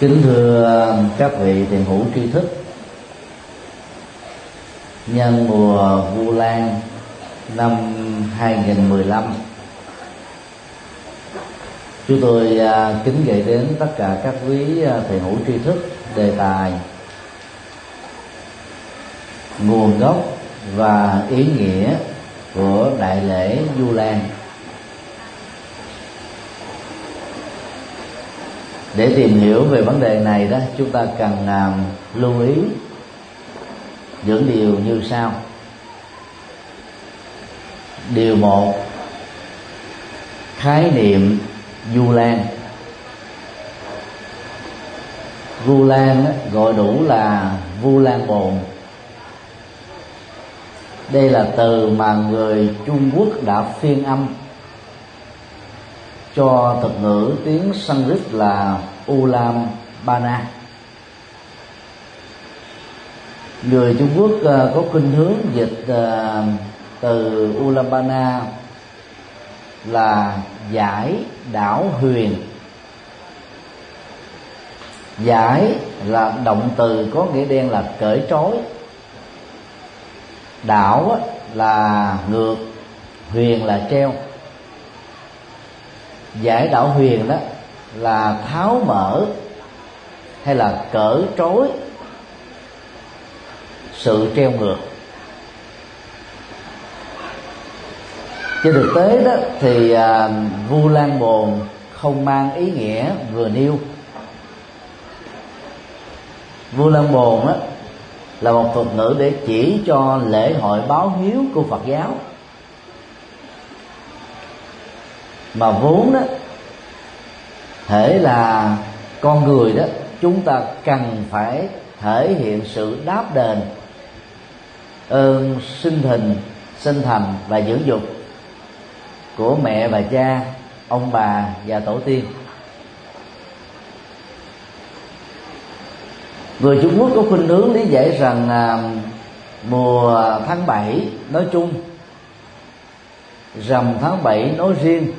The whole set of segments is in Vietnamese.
kính thưa các vị tiền hữu tri thức, nhân mùa Vu Lan năm 2015 chúng tôi à, kính gửi đến tất cả các quý à, thầy hữu tri thức, đề tài, nguồn gốc và ý nghĩa của đại lễ Vu lan. Để tìm hiểu về vấn đề này đó chúng ta cần uh, lưu ý những điều như sau. Điều một khái niệm du lan. Vu lan gọi đủ là vu lan bồn. Đây là từ mà người trung quốc đã phiên âm cho thuật ngữ tiếng Sanskrit là Ulam Bana. Người Trung Quốc à, có khuynh hướng dịch à, từ Ulambana là giải đảo huyền. Giải là động từ có nghĩa đen là cởi trói. Đảo là ngược, huyền là treo giải đảo huyền đó là tháo mở hay là cỡ trối sự treo ngược. Trên thực tế đó thì à, vu lan bồn không mang ý nghĩa vừa nêu. Vu lan bồn đó là một thuật ngữ để chỉ cho lễ hội báo hiếu của phật giáo. Mà vốn đó thể là con người đó chúng ta cần phải thể hiện sự đáp đền ơn sinh hình sinh thành và dưỡng dục của mẹ và cha ông bà và tổ tiên. Người trung quốc có khuynh hướng lý giải rằng à, mùa tháng 7 nói chung rằm tháng 7 nói riêng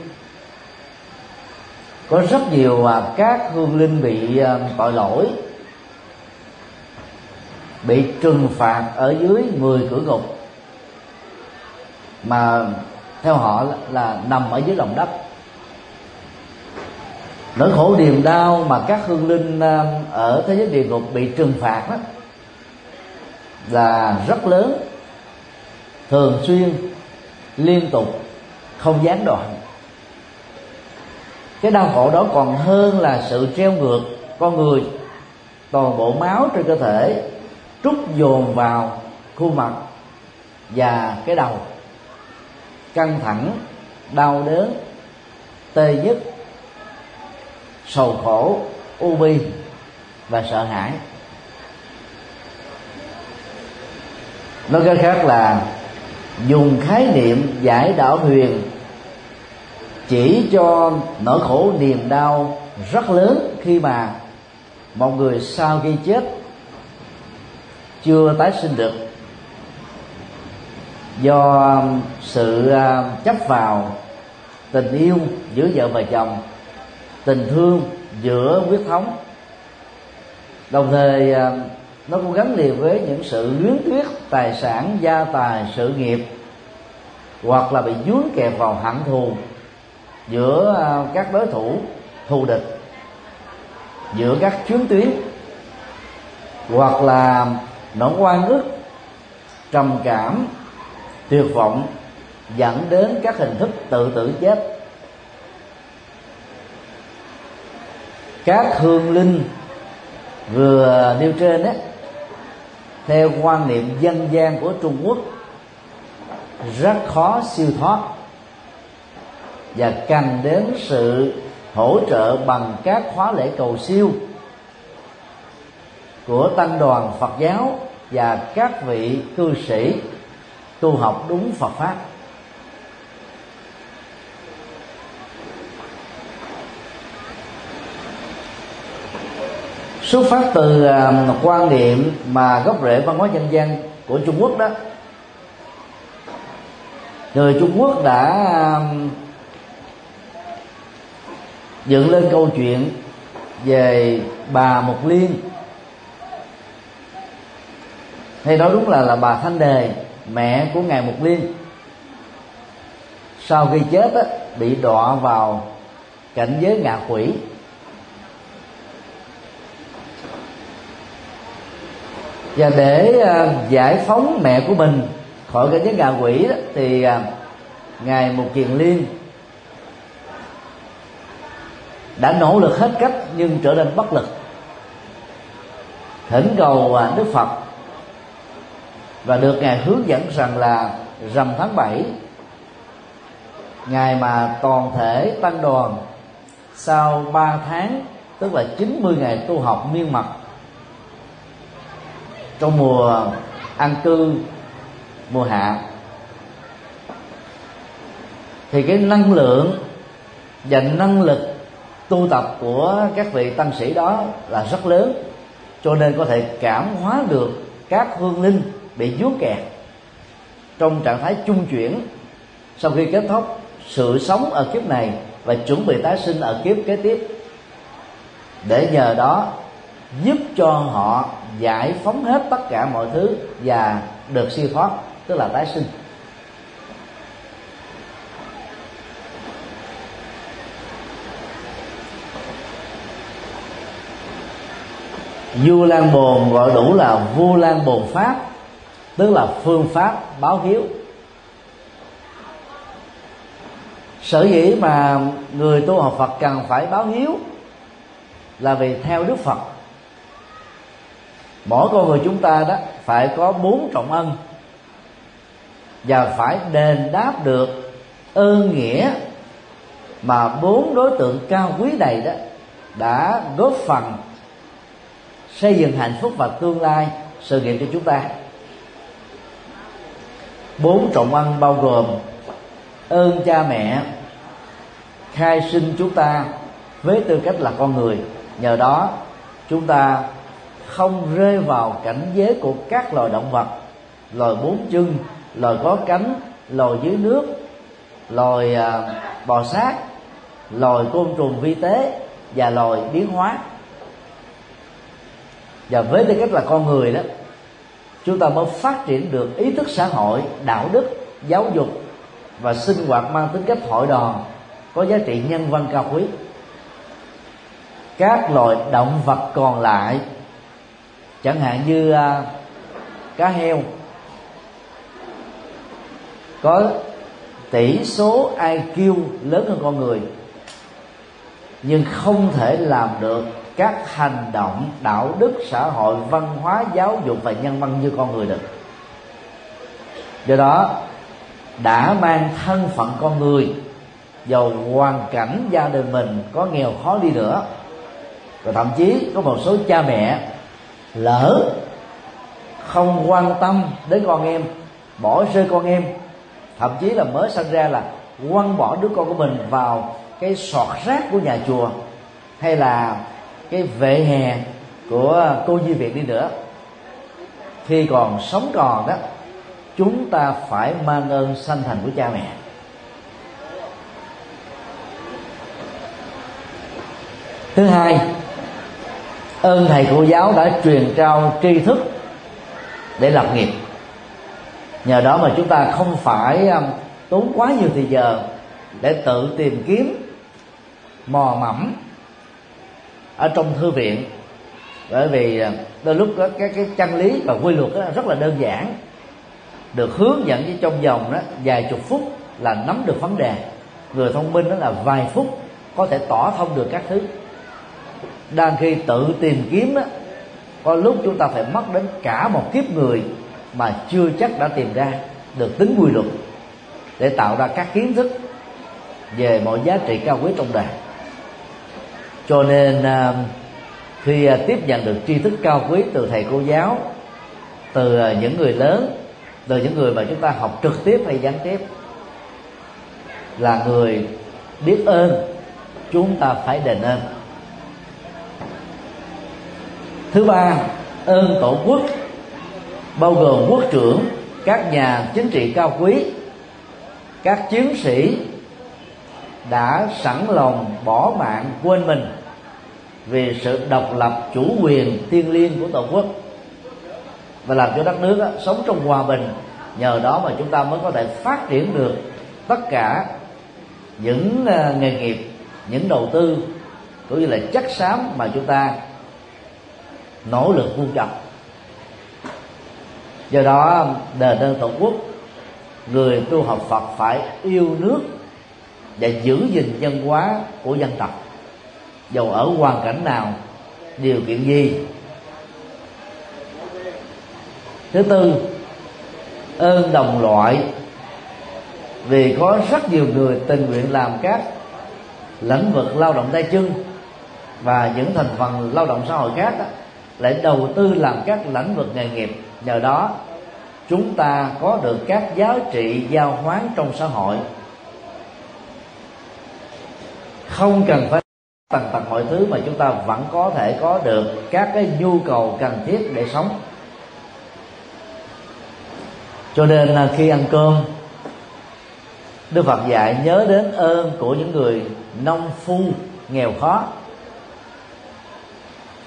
có rất nhiều à, các hương linh bị à, tội lỗi, bị trừng phạt ở dưới 10 cửa ngục, mà theo họ là nằm ở dưới lòng đất. Nỗi khổ niềm đau mà các hương linh à, ở thế giới địa ngục bị trừng phạt đó, là rất lớn, thường xuyên, liên tục, không gián đoạn cái đau khổ đó còn hơn là sự treo ngược con người. Toàn bộ máu trên cơ thể trút dồn vào khuôn mặt và cái đầu. Căng thẳng, đau đớn, tê nhức sầu khổ, u bi và sợ hãi. Nói cách khác là dùng khái niệm giải đảo huyền chỉ cho nỗi khổ niềm đau rất lớn khi mà một người sau khi chết chưa tái sinh được. Do um, sự um, chấp vào tình yêu giữa vợ và chồng, tình thương giữa huyết thống, đồng thời um, nó cũng gắn liền với những sự luyến tiếc tài sản, gia tài, sự nghiệp, hoặc là bị dướng kẹp vào hận thù giữa à, các đối thủ thù địch giữa các chuyến tuyến hoặc là nỗi oan ức trầm cảm tuyệt vọng dẫn đến các hình thức tự tử chết. Các hương linh vừa nêu trên ấy, theo quan niệm dân gian của trung quốc rất khó siêu thoát và cần đến sự hỗ trợ bằng các khóa lễ cầu siêu của tăng đoàn Phật giáo và các vị cư sĩ tu học đúng Phật pháp. Xuất phát từ uh, quan niệm mà gốc rễ văn hóa dân gian của Trung Quốc đó người Trung Quốc đã uh, dựng lên câu chuyện về bà Mục Liên. Hay nói đúng là là bà Thanh Đề mẹ của ngài Mục Liên. Sau khi chết á, bị đọa vào cảnh giới ngạ quỷ. Và để à, giải phóng mẹ của mình khỏi cảnh giới ngạ quỷ đó, thì à, ngài Mục Kiền Liên đã nỗ lực hết cách nhưng trở nên bất lực. Thỉnh cầu à, Đức Phật. Và được ngài hướng dẫn rằng là rằm tháng 7 ngày mà toàn thể tăng đoàn sau 3 tháng, tức là 90 ngày tu học miên mật trong mùa an cư, mùa hạ, thì cái năng lượng và năng lực tu tập của các vị tăng sĩ đó là rất lớn, cho nên có thể cảm hóa được các hương linh bị vướng kẹt trong trạng thái trung chuyển sau khi kết thúc sự sống ở kiếp này và chuẩn bị tái sinh ở kiếp kế tiếp. Để nhờ đó giúp cho họ giải phóng hết tất cả mọi thứ và được siêu thoát, tức là tái sinh. Vua lan bồn gọi đủ là vua lan bồn pháp, tức là phương pháp báo hiếu. Sở dĩ mà người tu học phật cần phải báo hiếu là vì theo đức phật. Mỗi con người chúng ta đó phải có bốn trọng ân và phải đền đáp được ơn nghĩa mà bốn đối tượng cao quý này đó đã góp phần xây dựng hạnh phúc và tương lai, sự nghiệp cho chúng ta. Bốn trọng ân bao gồm ơn cha mẹ, khai sinh chúng ta với tư cách là con người. Nhờ đó, chúng ta không rơi vào cảnh giới của các loài động vật, loài bốn chân, loài có cánh, loài dưới nước, loài à, bò sát, loài côn trùng vi tế và loài biến hóa và với tư cách là con người đó chúng ta mới phát triển được ý thức xã hội đạo đức giáo dục và sinh hoạt mang tính cách hội đoàn có giá trị nhân văn cao quý. Các loài động vật còn lại chẳng hạn như uh, cá heo có tỷ số IQ lớn hơn con người nhưng không thể làm được các hành động, đạo đức, xã hội, văn hóa, giáo dục và nhân văn như con người được. Do đó, đã mang thân phận con người dầu hoàn cảnh gia đình mình, có nghèo khó đi nữa, và thậm chí có một số cha mẹ lỡ không quan tâm đến con em, bỏ rơi con em, thậm chí là mới sinh ra là quăng bỏ đứa con của mình vào cái sọt rác của nhà chùa, hay là cái vệ hè của cô Duy viện đi nữa. Khi còn sống còn đó, chúng ta phải mang ơn sanh thành của cha mẹ. Thứ hai, ơn thầy cô giáo đã truyền trao tri thức để lập nghiệp. Nhờ đó mà chúng ta không phải um, tốn quá nhiều thời giờ để tự tìm kiếm mò mẫm ở trong thư viện. Bởi vì à, đôi lúc đó, các cái chân lý và quy luật đó rất là đơn giản. Được hướng dẫn với trong vòng đó vài chục phút là nắm được vấn đề. Người thông minh đó là vài phút có thể tỏ thông được các thứ. Đang khi tự tìm kiếm đó, có lúc chúng ta phải mất đến cả một kiếp người mà chưa chắc đã tìm ra được tính quy luật để tạo ra các kiến thức về mọi giá trị cao quý trong đời cho nên à, khi à, tiếp nhận được tri thức cao quý từ thầy cô giáo, từ à, những người lớn, từ những người mà chúng ta học trực tiếp hay gián tiếp, là người biết ơn, chúng ta phải đền ơn. Thứ ba, ơn tổ quốc, bao gồm quốc trưởng, các nhà chính trị cao quý, các chiến sĩ đã sẵn lòng bỏ mạng quên mình vì sự độc lập chủ quyền thiêng liêng của tổ quốc. Và làm cho đất nước đó, sống trong hòa bình nhờ đó mà chúng ta mới có thể phát triển được tất cả những à, nghề nghiệp những đầu tư cũng như là chất xám mà chúng ta nỗ lực vun trồng. Do đó đền ơn tổ quốc người tu học phật phải yêu nước và giữ gìn văn hóa của dân tộc. Dầu ở hoàn cảnh nào điều kiện gì? Thứ tư ơn đồng loại. Vì có rất nhiều người tình nguyện làm các lĩnh vực lao động tay chân và những thành phần lao động xã hội khác đó, lại đầu tư làm các lĩnh vực nghề nghiệp. Nhờ đó chúng ta có được các giá trị giao hoán trong xã hội không cần phải tầng tầng mọi thứ mà chúng ta vẫn có thể có được các cái nhu cầu cần thiết để sống. Cho nên à, khi ăn cơm Đức Phật dạy nhớ đến ơn của những người nông phu nghèo khó.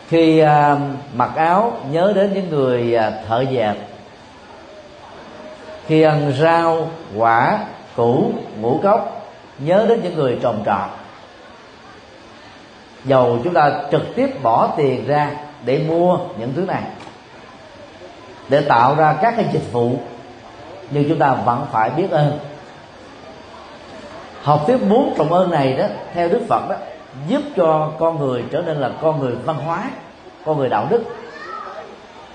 Khi à, mặc áo nhớ đến những người à, thợ dệt. Khi ăn rau quả củ ngũ cốc nhớ đến những người trồng trọt dầu chúng ta trực tiếp bỏ tiền ra để mua những thứ này, để tạo ra các cái dịch vụ, nhưng chúng ta vẫn phải biết ơn. Học thuyết bốn trọng ơn này đó, theo đức phật đó, giúp cho con người trở nên là con người văn hóa, con người đạo đức.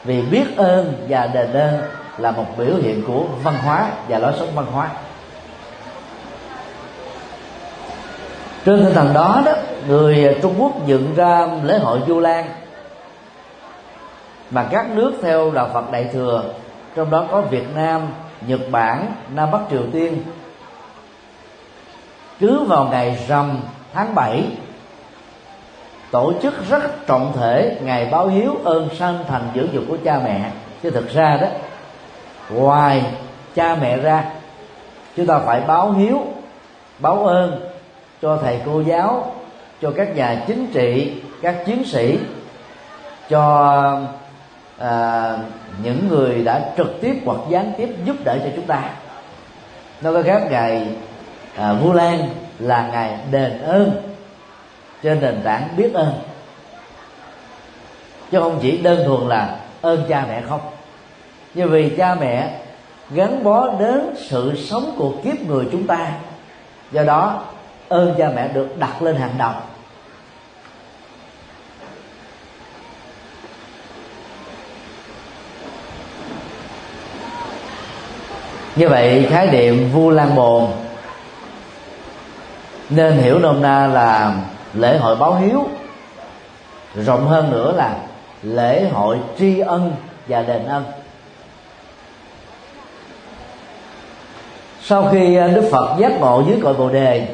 Vì biết ơn và đền ơn là một biểu hiện của văn hóa và lối sống văn hóa. Trên tinh thần đó đó người trung quốc dựng ra lễ hội du lan mà các nước theo đạo phật đại thừa, trong đó có việt nam, nhật bản, nam bắc triều tiên. Cứ vào ngày rằm tháng 7 tổ chức rất trọng thể ngày báo hiếu ơn sanh thành dưỡng dục của cha mẹ. Chứ thực ra đó, ngoài cha mẹ ra, chúng ta phải báo hiếu, báo ơn cho thầy cô giáo cho các nhà chính trị các chiến sĩ cho à, những người đã trực tiếp hoặc gián tiếp giúp đỡ cho chúng ta. Nói cách khác ngày à, vu lan là ngày đền ơn trên nền tảng biết ơn. Chứ không chỉ đơn thuần là ơn cha mẹ không. Như vì cha mẹ gắn bó đến sự sống của kiếp người chúng ta do đó ơn cha mẹ được đặt lên hàng đầu. Như vậy, khái niệm vu lan bồn nên hiểu nôm na là lễ hội báo hiếu. Rộng hơn nữa là lễ hội tri ân và đền ân. Sau khi đức phật giác ngộ dưới cội bồ đề,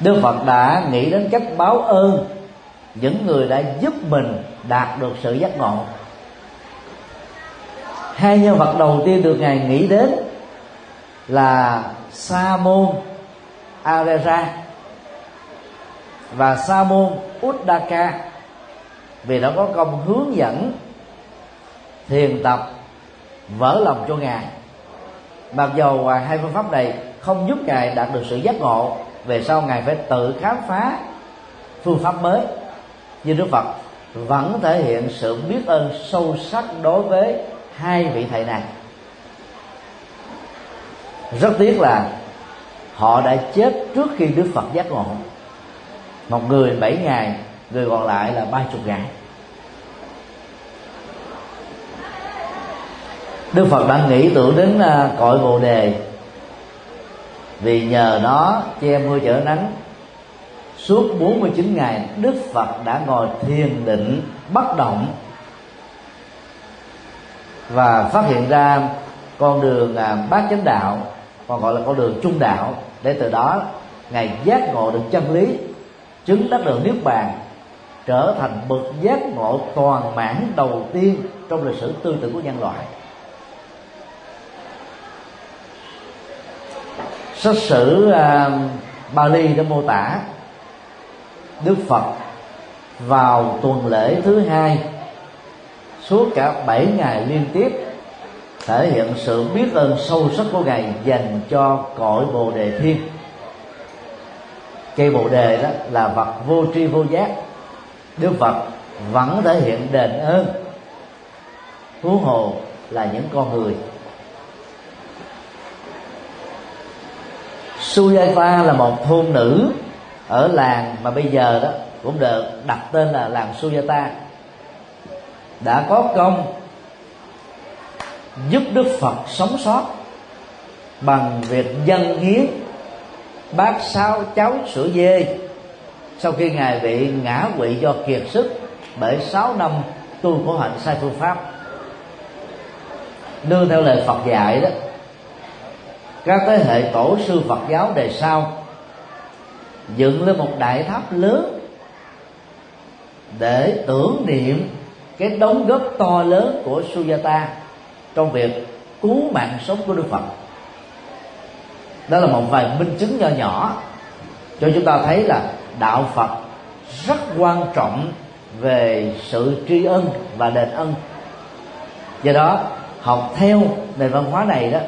đức phật đã nghĩ đến cách báo ơn những người đã giúp mình đạt được sự giác ngộ hai nhân vật đầu tiên được ngài nghĩ đến là sa môn arera và sa môn uddaka vì nó có công hướng dẫn thiền tập, vỡ lòng cho ngài. Mặc dầu à, hai phương pháp này không giúp ngài đạt được sự giác ngộ về sau ngài phải tự khám phá phương pháp mới, nhưng đức phật vẫn thể hiện sự biết ơn sâu sắc đối với hai vị thầy này. Rất tiếc là họ đã chết trước khi đức phật giác ngộ. Một người bảy ngày, người còn lại là ba chục ngày. Đức phật đã nghĩ tưởng đến à, cội bồ đề. Vì nhờ nó che mưa chở nắng, suốt 49 ngày Đức Phật đã ngồi thiền định, bất động và phát hiện ra con đường à, bát chánh đạo còn gọi là con đường trung đạo để từ đó ngài giác ngộ được chân lý chứng đắc được niết bàn trở thành bậc giác ngộ toàn mãn đầu tiên trong lịch sử tư tưởng của nhân loại. Sách sử uh, Bali đã mô tả đức phật vào tuần lễ thứ hai suốt cả bảy ngày liên tiếp, thể hiện sự biết ơn sâu sắc của ngài dành cho cõi bồ đề thiên. Cây bồ đề đó là vật vô tri vô giác. Đức phật vẫn thể hiện đền ơn, huống hồ là những con người. Suyata là một thôn nữ ở làng mà bây giờ đó cũng được đặt tên là làng Suyata đã có công giúp Đức Phật sống sót bằng việc dân hiến bát sao cháo sữa dê. Sau khi ngài bị ngã quỵ do kiệt sức bởi 6 năm tu khổ hạnh sai phương pháp. Nương theo lời Phật dạy đó, các thế hệ tổ sư Phật giáo đời sau dựng lên một đại tháp lớn để tưởng niệm cái đóng góp to lớn của Sujata trong việc cứu mạng sống của Đức Phật. Đó là một vài minh chứng nhỏ nhỏ cho chúng ta thấy là đạo Phật rất quan trọng về sự tri ân và đền ân. Do đó, học theo nền văn hóa này đó,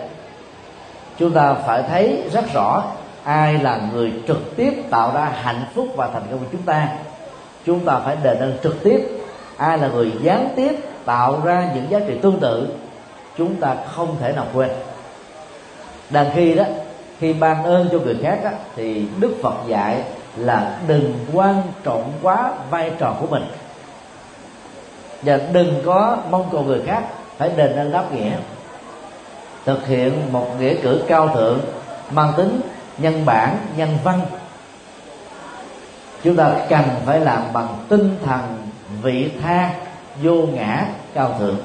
chúng ta phải thấy rất rõ ai là người trực tiếp tạo ra hạnh phúc và thành công của chúng ta. Chúng ta phải đền ơn trực tiếp ai là người gián tiếp tạo ra những giá trị tương tự chúng ta không thể nào quên. Đằng khi đó khi ban ơn cho người khác đó, thì đức phật dạy là đừng quan trọng quá vai trò của mình. Và đừng có mong cầu người khác phải đền ơn đáp nghĩa. Thực hiện một nghĩa cử cao thượng mang tính nhân bản nhân văn chúng ta cần phải làm bằng tinh thần vị tha, vô ngã, cao thượng.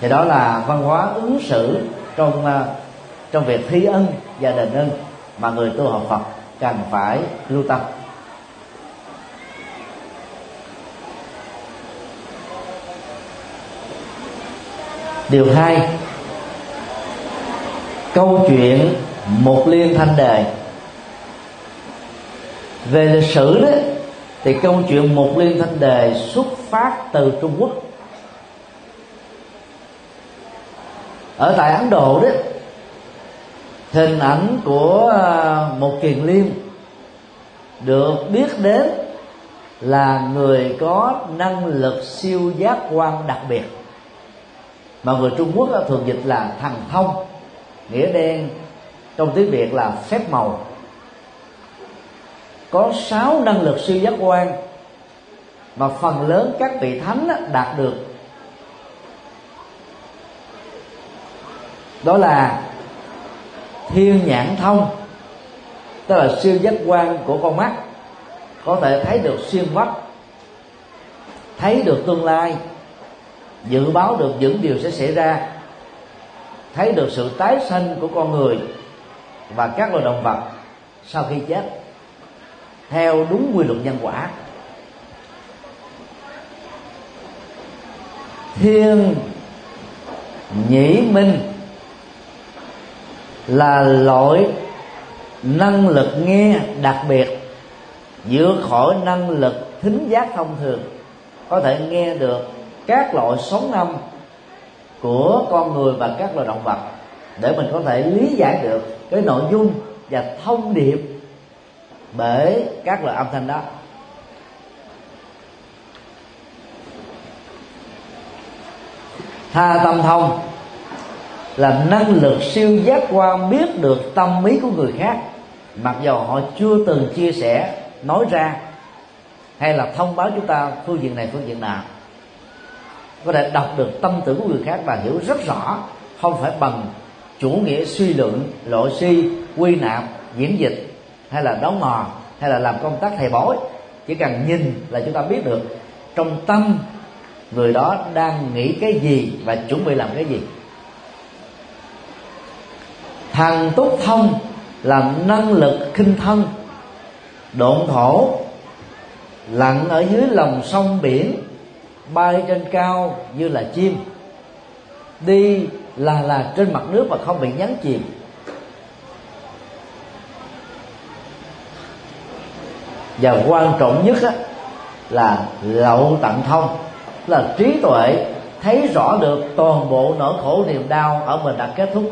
Thì đó là văn hóa ứng xử trong ờ, trong việc thi ân và đền ân mà người tu học Phật cần phải lưu tâm. Điều hai, câu chuyện một liên thanh đề. Về lịch sử đó thì câu chuyện một liên thanh đề xuất phát từ trung quốc. Ở tại ấn độ đó hình ảnh của à, một kiền liên được biết đến là người có năng lực siêu giác quan đặc biệt, mà người trung quốc thường dịch là thần thông, nghĩa đen, trong tiếng việt là phép màu có sáu năng lực siêu giác quan, mà phần lớn các vị thánh đạt được. Đó là thiên nhãn thông, tức là siêu giác quan của con mắt, có thể thấy được xuyên vách thấy được tương lai, dự báo được những điều sẽ xảy ra, thấy được sự tái sanh của con người và các loài động vật sau khi chết theo đúng quy luật nhân quả. Thiên nhĩ minh là loại năng lực nghe đặc biệt vượt khỏi năng lực thính giác thông thường. Có thể nghe được các loại sóng âm của con người và các loài động vật để mình có thể lý giải được cái nội dung và thông điệp bởi các loại âm thanh đó. Tha tâm thông là năng lực siêu giác quan biết được tâm ý của người khác. Mặc dù họ chưa từng chia sẻ, nói ra, hay là thông báo chúng ta phương diện này, phương diện nào có thể đọc được tâm tưởng của người khác và hiểu rất rõ, không phải bằng chủ nghĩa suy luận lộ suy, quy nạp, diễn dịch hay là đóng mò, hay là làm công tác thầy bói. Chỉ cần nhìn là chúng ta biết được trong tâm người đó đang nghĩ cái gì và chuẩn bị làm cái gì. Thằng túc thông là năng lực khinh thân, độn thổ lặn ở dưới lòng sông biển, bay trên cao như là chim, đi là là trên mặt nước mà không bị nhấn chìm. Và quan trọng nhất á, là lậu tận thông là trí tuệ thấy rõ được toàn bộ nỗi khổ niềm đau ở mình đã kết thúc.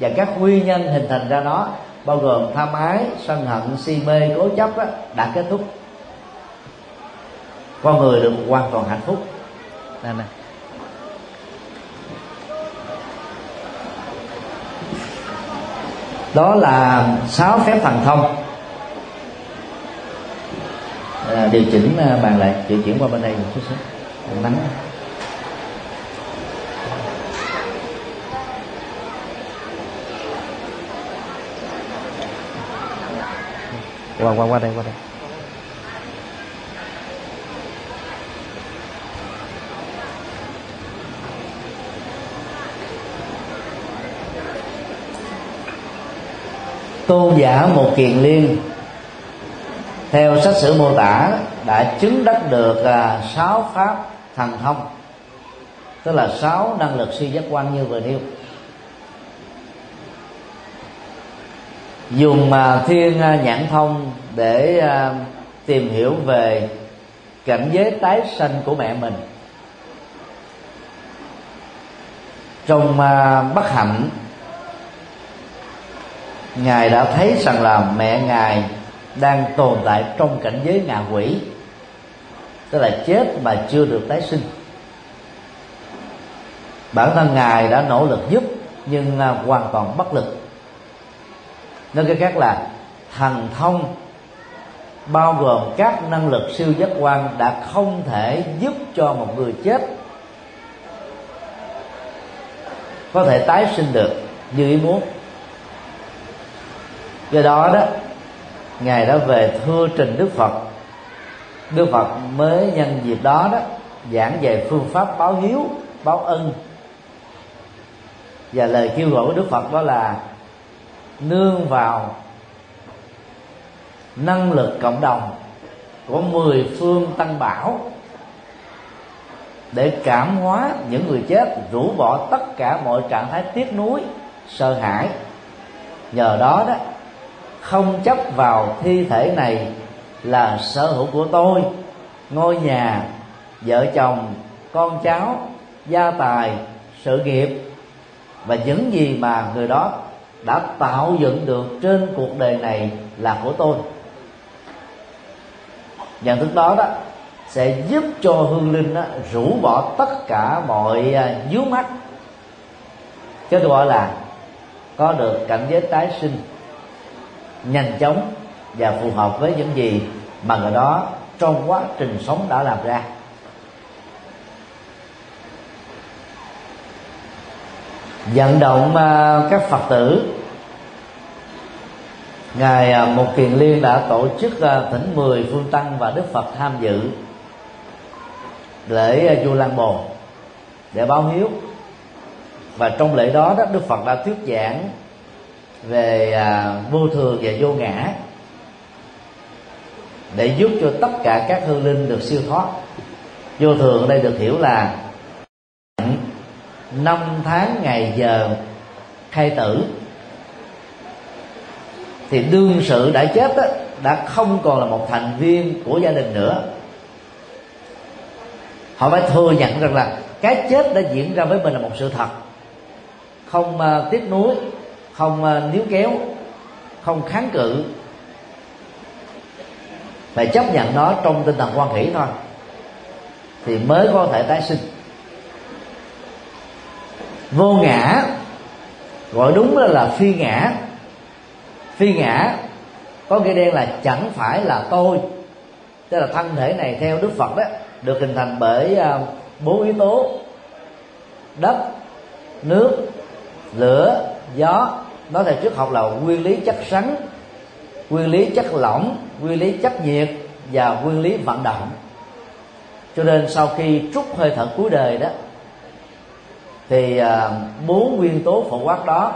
Và các nguyên nhân hình thành ra nó bao gồm tham ái sân hận si mê cố chấp đó, đã kết thúc. Con người được hoàn toàn hạnh phúc. Nè nè. Đó là sáu phép thần thông à, điều chỉnh à, bàn lại điều chuyển qua bên đây một chút xíu. Nắng. Qua qua qua đây qua đây. Tôn giả một kiền liên theo sách sử mô tả, đã chứng đắc được à, sáu pháp thần thông. Tức là sáu năng lực suy giác quan như vừa nêu. Dùng mà thiên à, nhãn thông để à, tìm hiểu về cảnh giới tái sanh của mẹ mình. Trong bất hạnh, ngài đã thấy rằng là mẹ ngài đang tồn tại trong cảnh giới ngạ quỷ, tức là chết mà chưa được tái sinh. Bản thân ngài đã nỗ lực giúp, nhưng à, hoàn toàn bất lực. Nói cái khác là, thần thông bao gồm các năng lực siêu giác quan đã không thể giúp cho một người chết, có thể tái sinh được như ý muốn. Do đó đó ngài đã về thưa trình đức phật. Đức phật mới nhân dịp đó đó, giảng về phương pháp báo hiếu, báo ân. Và lời kêu gọi của đức phật đó là nương vào năng lực cộng đồng của mười phương tăng bảo để cảm hóa những người chết, rũ bỏ tất cả mọi trạng thái tiếc nuối, sợ hãi. Nhờ đó đó không chấp vào thi thể này là sở hữu của tôi. Ngôi nhà vợ chồng con cháu gia tài sự nghiệp và những gì mà người đó đã tạo dựng được trên cuộc đời này là của tôi. Nhận thức đó đó sẽ giúp cho hương linh đó, rũ bỏ tất cả mọi à, dướng mắt cái gọi là có được cảnh giới tái sinh nhanh chóng và phù hợp với những gì mà người đó trong quá trình sống đã làm ra. Vận động à, các phật tử ngài à, một kiền liên đã tổ chức à, thỉnh mười phương tăng và đức phật tham dự lễ du lan bồ để báo hiếu. Và trong lễ đó, đó đức phật đã thuyết giảng về à, vô thường và vô ngã để giúp cho tất cả các hương linh được siêu thoát. Vô thường ở đây được hiểu là năm tháng ngày giờ khai tử. Thì đương sự đã chết đó, đã không còn là một thành viên của gia đình nữa. Họ phải thừa nhận rằng là cái chết đã diễn ra với mình là một sự thật không à, uh, tiếp nối không ờ, níu kéo không kháng cự. Phải chấp nhận nó trong tinh thần quan hỷ thôi thì mới có thể tái sinh. Vô ngã gọi đúng là, là phi ngã. Phi ngã có nghĩa đen là chẳng phải là tôi tức là thân thể này theo đức phật đó được hình thành bởi ờ, bốn yếu tố đất nước lửa gió nói theo trước học là nguyên lý chất rắn, nguyên lý chất lỏng, nguyên lý chất nhiệt và nguyên lý vận động. Cho nên sau khi trút hơi thở cuối đời đó, thì à, bốn nguyên tố phổ quát đó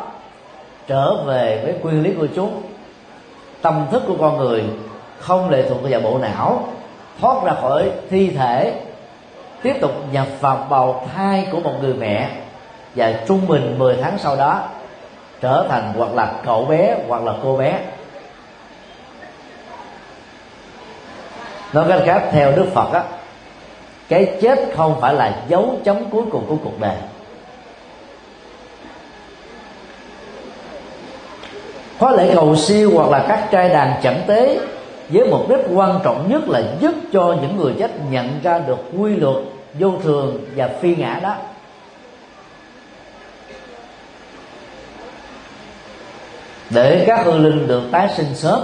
trở về với nguyên lý của chúng. Tâm thức của con người không lệ thuộc vào bộ não, thoát ra khỏi thi thể, tiếp tục nhập vào bào thai của một người mẹ. Và trung bình 10 tháng sau đó trở thành hoặc là cậu bé hoặc là cô bé. Nói cách khác, theo đức phật á, cái chết không phải là dấu chấm cuối cùng của cuộc đời. Khóa lễ cầu siêu hoặc là các trai đàn chẳng tế với mục đích quan trọng nhất là giúp cho những người chết nhận ra được quy luật vô thường và phi ngã đó. Để các hương linh được tái sinh sớm.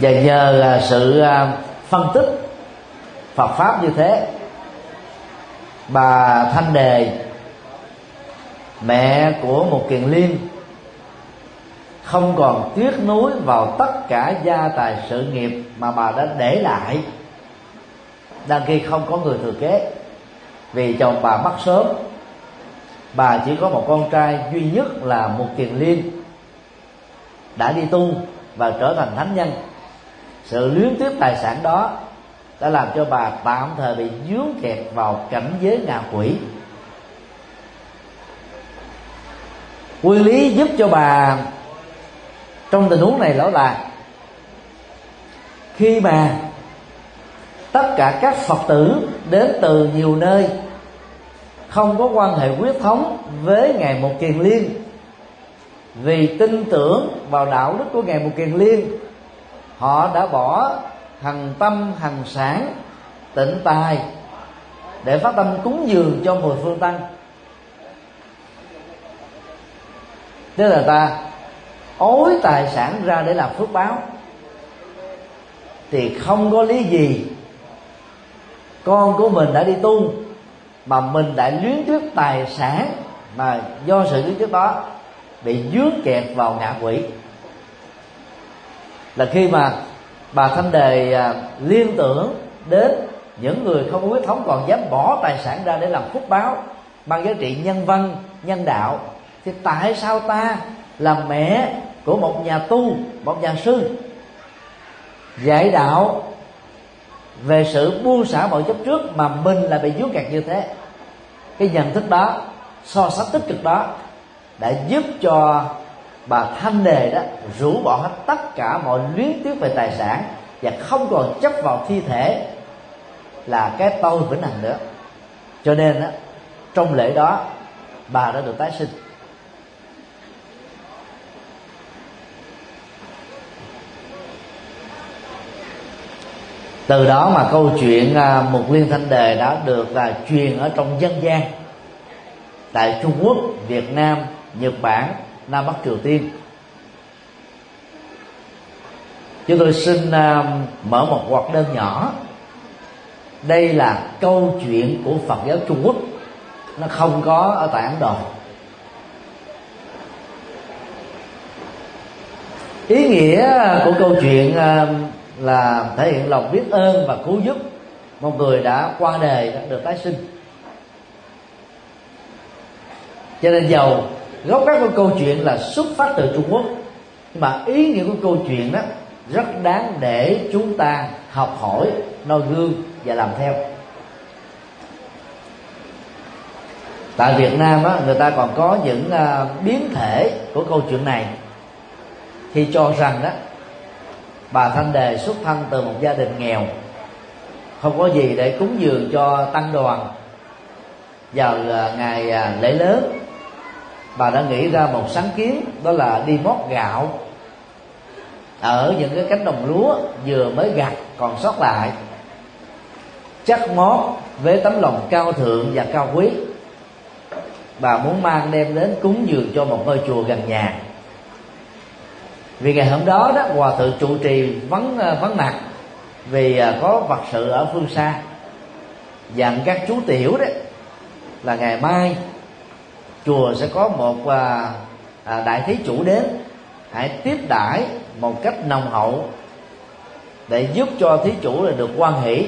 Và nhờ là sự à, phân tích Phật pháp như thế, bà Thanh Đề, mẹ của một kiền liên, không còn tiếc nuối vào tất cả gia tài sự nghiệp mà bà đã để lại. Đang khi không có người thừa kế, vì chồng bà mất sớm bà chỉ có một con trai duy nhất là một kiền liên. Đã đi tu và trở thành thánh nhân, sự luyến tiếc tài sản đó đã làm cho bà tạm thời bị dướng kẹt vào cảnh giới ngạ quỷ. Nguyên lý giúp cho bà trong tình huống này đó là khi mà tất cả các phật tử đến từ nhiều nơi không có quan hệ huyết thống với ngài một kiền liên. Vì tin tưởng vào đạo đức của ngài một kiền liên, họ đã bỏ hằng tâm, hằng sản, tịnh tài để phát tâm cúng dường cho mười phương tăng. Tức là ta ối tài sản ra để làm phước báo. Thì không có lý gì con của mình đã đi tu mà mình đã luyến tiếc tài sản mà do sự luyến tiếc đó bị dướng kẹt vào ngạ quỷ. Là khi mà bà thanh đề à, liên tưởng đến những người không có huyết thống còn dám bỏ tài sản ra để làm phúc báo bằng giá trị nhân văn, nhân đạo, thì tại sao ta là mẹ của một nhà tu, một nhà sư? Dạy đạo về sự buông xả mọi chấp trước mà mình là bị dướng kẹt như thế. Cái nhận thức đó so sánh tích cực đó đã giúp cho bà thanh đề đó rũ bỏ hết tất cả mọi luyến tiếc về tài sản và không còn chấp vào thi thể là cái tôi vĩnh hằng nữa. Cho nên đó, trong lễ đó bà đã được tái sinh. Từ đó mà câu chuyện à, một liên thanh đề đã được là truyền ở trong dân gian. Tại Trung Quốc, Việt Nam, Nhật Bản, Nam Bắc Triều Tiên. Chúng tôi xin à, mở một hoạt đơn nhỏ. Đây là câu chuyện của Phật giáo Trung Quốc. Nó không có ở tại Ấn Độ. Ý nghĩa của câu chuyện à, là thể hiện lòng biết ơn và cứu giúp một người đã qua đời đã được tái sinh. Cho nên giàu gốc gác của câu chuyện là xuất phát từ trung quốc nhưng mà ý nghĩa của câu chuyện đó rất đáng để chúng ta học hỏi noi gương và làm theo. Tại Việt Nam á, người ta còn có những uh, biến thể của câu chuyện này khi cho rằng đó bà thanh đề xuất thân từ một gia đình nghèo, không có gì để cúng dường cho tăng đoàn. Vào à, ngày à, lễ lớn, bà đã nghĩ ra một sáng kiến, đó là đi mót gạo. Ở những cái cánh đồng lúa vừa mới gặt còn sót lại chắc mót với tấm lòng cao thượng và cao quý. Bà muốn mang đem đến cúng dường cho một ngôi chùa gần nhà vì ngày hôm đó đó hòa thượng trụ trì vắng ờ, vắng mặt vì ờ, có vật sự ở phương xa. Dặn các chú tiểu đấy là ngày mai chùa sẽ có một à, à, đại thí chủ đến. Hãy tiếp đãi một cách nồng hậu để giúp cho thí chủ là được quan hỷ.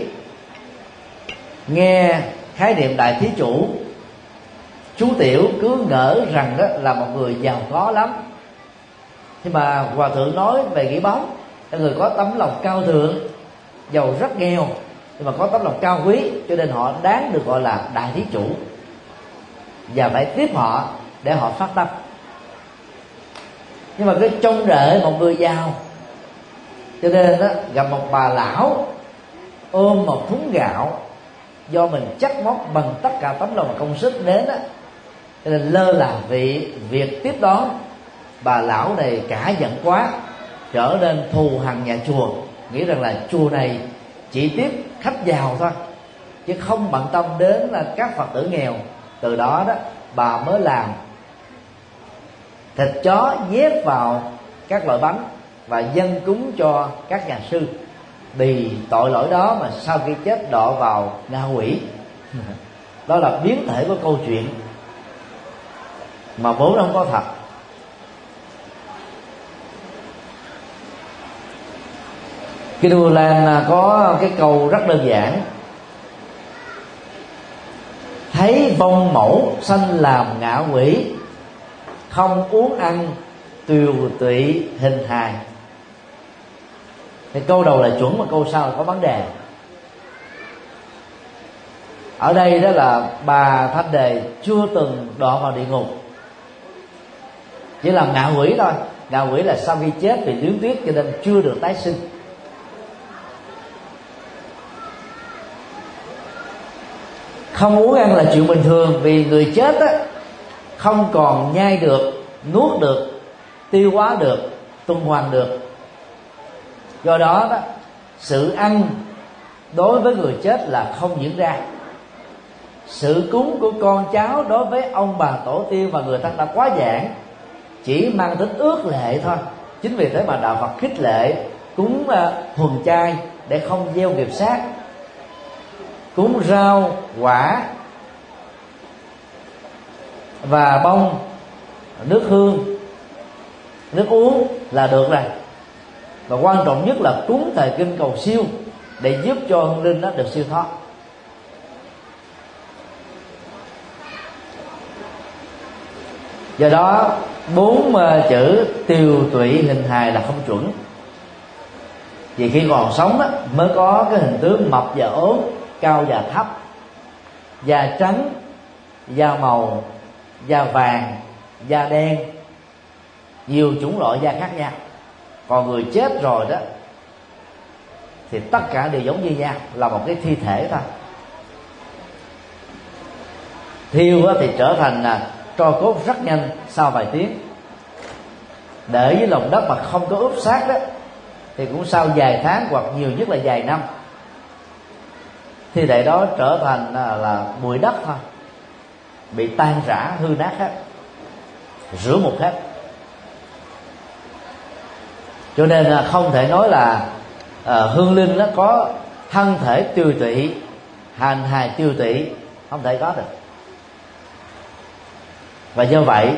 Nghe khái niệm đại thí chủ chú tiểu cứ ngỡ rằng đó là một người giàu có lắm nhưng mà hòa thượng nói về nghĩa bóng là người có tấm lòng cao thượng, giàu rất nghèo, nhưng mà có tấm lòng cao quý, cho nên họ đáng được gọi là đại thí chủ. Và phải tiếp họ để họ phát tâm. Nhưng mà cái trông rễ một người giàu, cho nên đó, gặp một bà lão ôm một thúng gạo, do mình chắc móc bằng tất cả tấm lòng và công sức đến đó, cho nên lơ là vị việc tiếp đón bà lão này cả giận quá, trở nên thù hằn nhà chùa, nghĩ rằng là chùa này chỉ tiếp khách giàu thôi, chứ không bận tâm đến là các phật tử nghèo. Từ đó đó, bà mới làm thịt chó nhét vào các loại bánh và dân cúng cho các nhà sư. Vì tội lỗi đó mà sau khi chết đọa vào ngạ quỷ. Đó là biến thể của câu chuyện mà vốn không có thật. Kinh Đô Lan à, có cái câu rất đơn giản. Thấy vong mẫu sanh làm ngạ quỷ, Không uống ăn tiều tụy hình hài. Thì câu đầu là chuẩn, mà câu sau là có vấn đề. Ở đây đó là bà thanh đề chưa từng đọa vào địa ngục. Chỉ là ngạ quỷ thôi. Ngạ quỷ là sau khi chết vì nướng tuyết cho nên chưa được tái sinh. Không uống ăn là chuyện bình thường vì người chết á, không còn nhai được nuốt được tiêu hóa được tuần hoàn được. Do đó đó sự ăn đối với người chết là không diễn ra. Sự cúng của con cháu đối với ông bà tổ tiên và người ta đã quá giản chỉ mang tính ước lệ thôi. Chính vì thế mà đạo phật khích lệ cúng à, uh, thuần chay để không gieo nghiệp sát cúng rau quả và bông nước hương. Nước uống là được rồi. Và quan trọng nhất là cúng thời kinh cầu siêu để giúp cho hương linh nó được siêu thoát. Do đó bốn chữ tiêu tụy hình hài là không chuẩn. Vì khi còn sống đó, mới có cái hình tướng mập và ốm cao và thấp, da trắng, da màu, da vàng, da đen, nhiều chủng loại da khác nhau. Còn người chết rồi đó, thì tất cả đều giống như nhau, là một cái thi thể thôi. Thiêu thì trở thành là tro cốt rất nhanh sau vài tiếng. Để với lòng đất mà không có ướp xác đó, thì cũng sau vài tháng hoặc nhiều nhất là vài năm thi thể đó trở thành à, là, là bụi đất thôi. Bị tan rã hư nát hết. Rửa một hết. Cho nên là không thể nói là à, hương linh nó có thân thể tiêu tụy hành hài tiêu tụy không thể có được. Và do vậy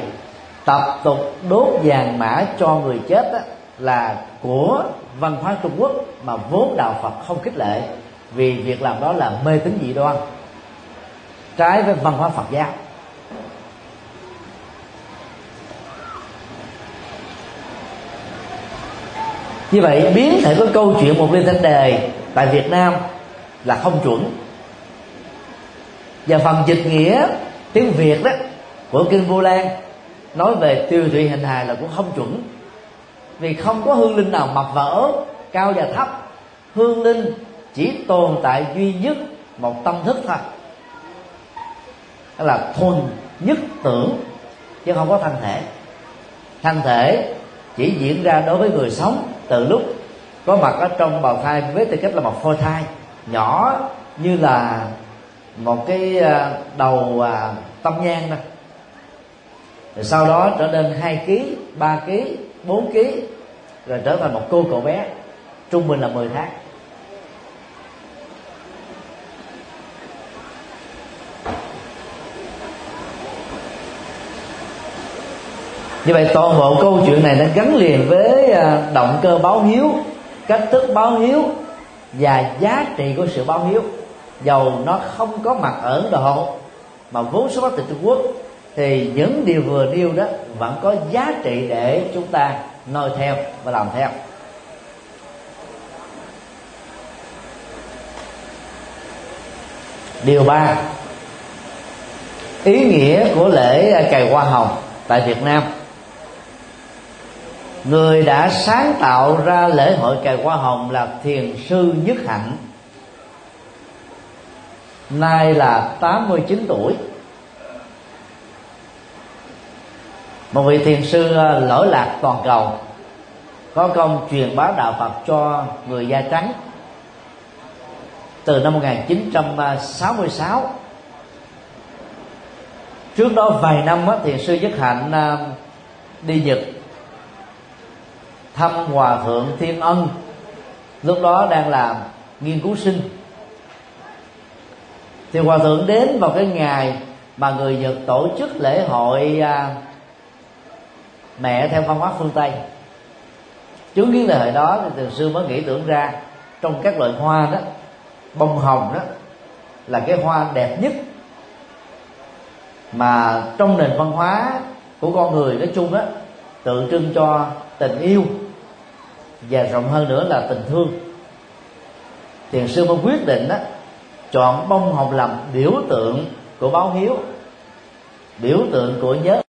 tập tục đốt vàng mã cho người chết đó, là của văn hóa Trung Quốc mà vốn đạo Phật không khích lệ vì việc làm đó là mê tín dị đoan. Trái với văn hóa Phật giáo. Như vậy, biến thể của câu chuyện một liên thanh đề tại Việt Nam là không chuẩn. Và phần dịch nghĩa tiếng Việt đó của kinh Vô Lan nói về tiêu thụy hình hài là cũng không chuẩn. Vì không có hương linh nào mập vỡ, cao và thấp. Hương linh chỉ tồn tại duy nhất một tâm thức thôi. Đó là thuần nhất tưởng chứ không có thân thể. Thân thể chỉ diễn ra đối với người sống từ lúc có mặt ở trong bào thai với tư cách là một phôi thai nhỏ như là một cái à, đầu à, tâm nhang đó, rồi sau đó trở nên 2 kg, 3 kg, 4 kg rồi trở thành một cô cậu bé trung bình là 10 tháng. Như vậy toàn bộ câu chuyện này nó gắn liền với à, động cơ báo hiếu, cách thức báo hiếu và giá trị của sự báo hiếu. Dầu nó không có mặt ở ấn độ, mà vốn xuất phát từ trung quốc, thì những điều vừa nêu đó vẫn có giá trị để chúng ta noi theo và làm theo. Điều ba, ý nghĩa của lễ cày hoa hồng tại việt nam người đã sáng tạo ra lễ hội cài hoa hồng là thiền sư nhất hạnh. Nay là 89 tuổi. Một vị thiền sư à, lỗi lạc toàn cầu, có công truyền bá đạo Phật cho người da trắng. Từ năm 1966 trước đó vài năm thiền sư Nhất Hạnh à, đi Nhật thăm hòa thượng Thiên Ân. Lúc đó đang làm nghiên cứu sinh. Thì hòa thượng đến vào cái ngày mà người Nhật tổ chức lễ hội à, mẹ theo văn hóa phương Tây. Chứng kiến lễ hội đó thì từ xưa mới nghĩ tưởng ra trong các loại hoa đó bông hồng đó là cái hoa đẹp nhất mà trong nền văn hóa của con người nói chung đó tượng trưng cho tình yêu và rộng hơn nữa là tình thương. Thiền sư mới quyết định đó chọn bông hồng làm biểu tượng của báo hiếu biểu tượng của nhớ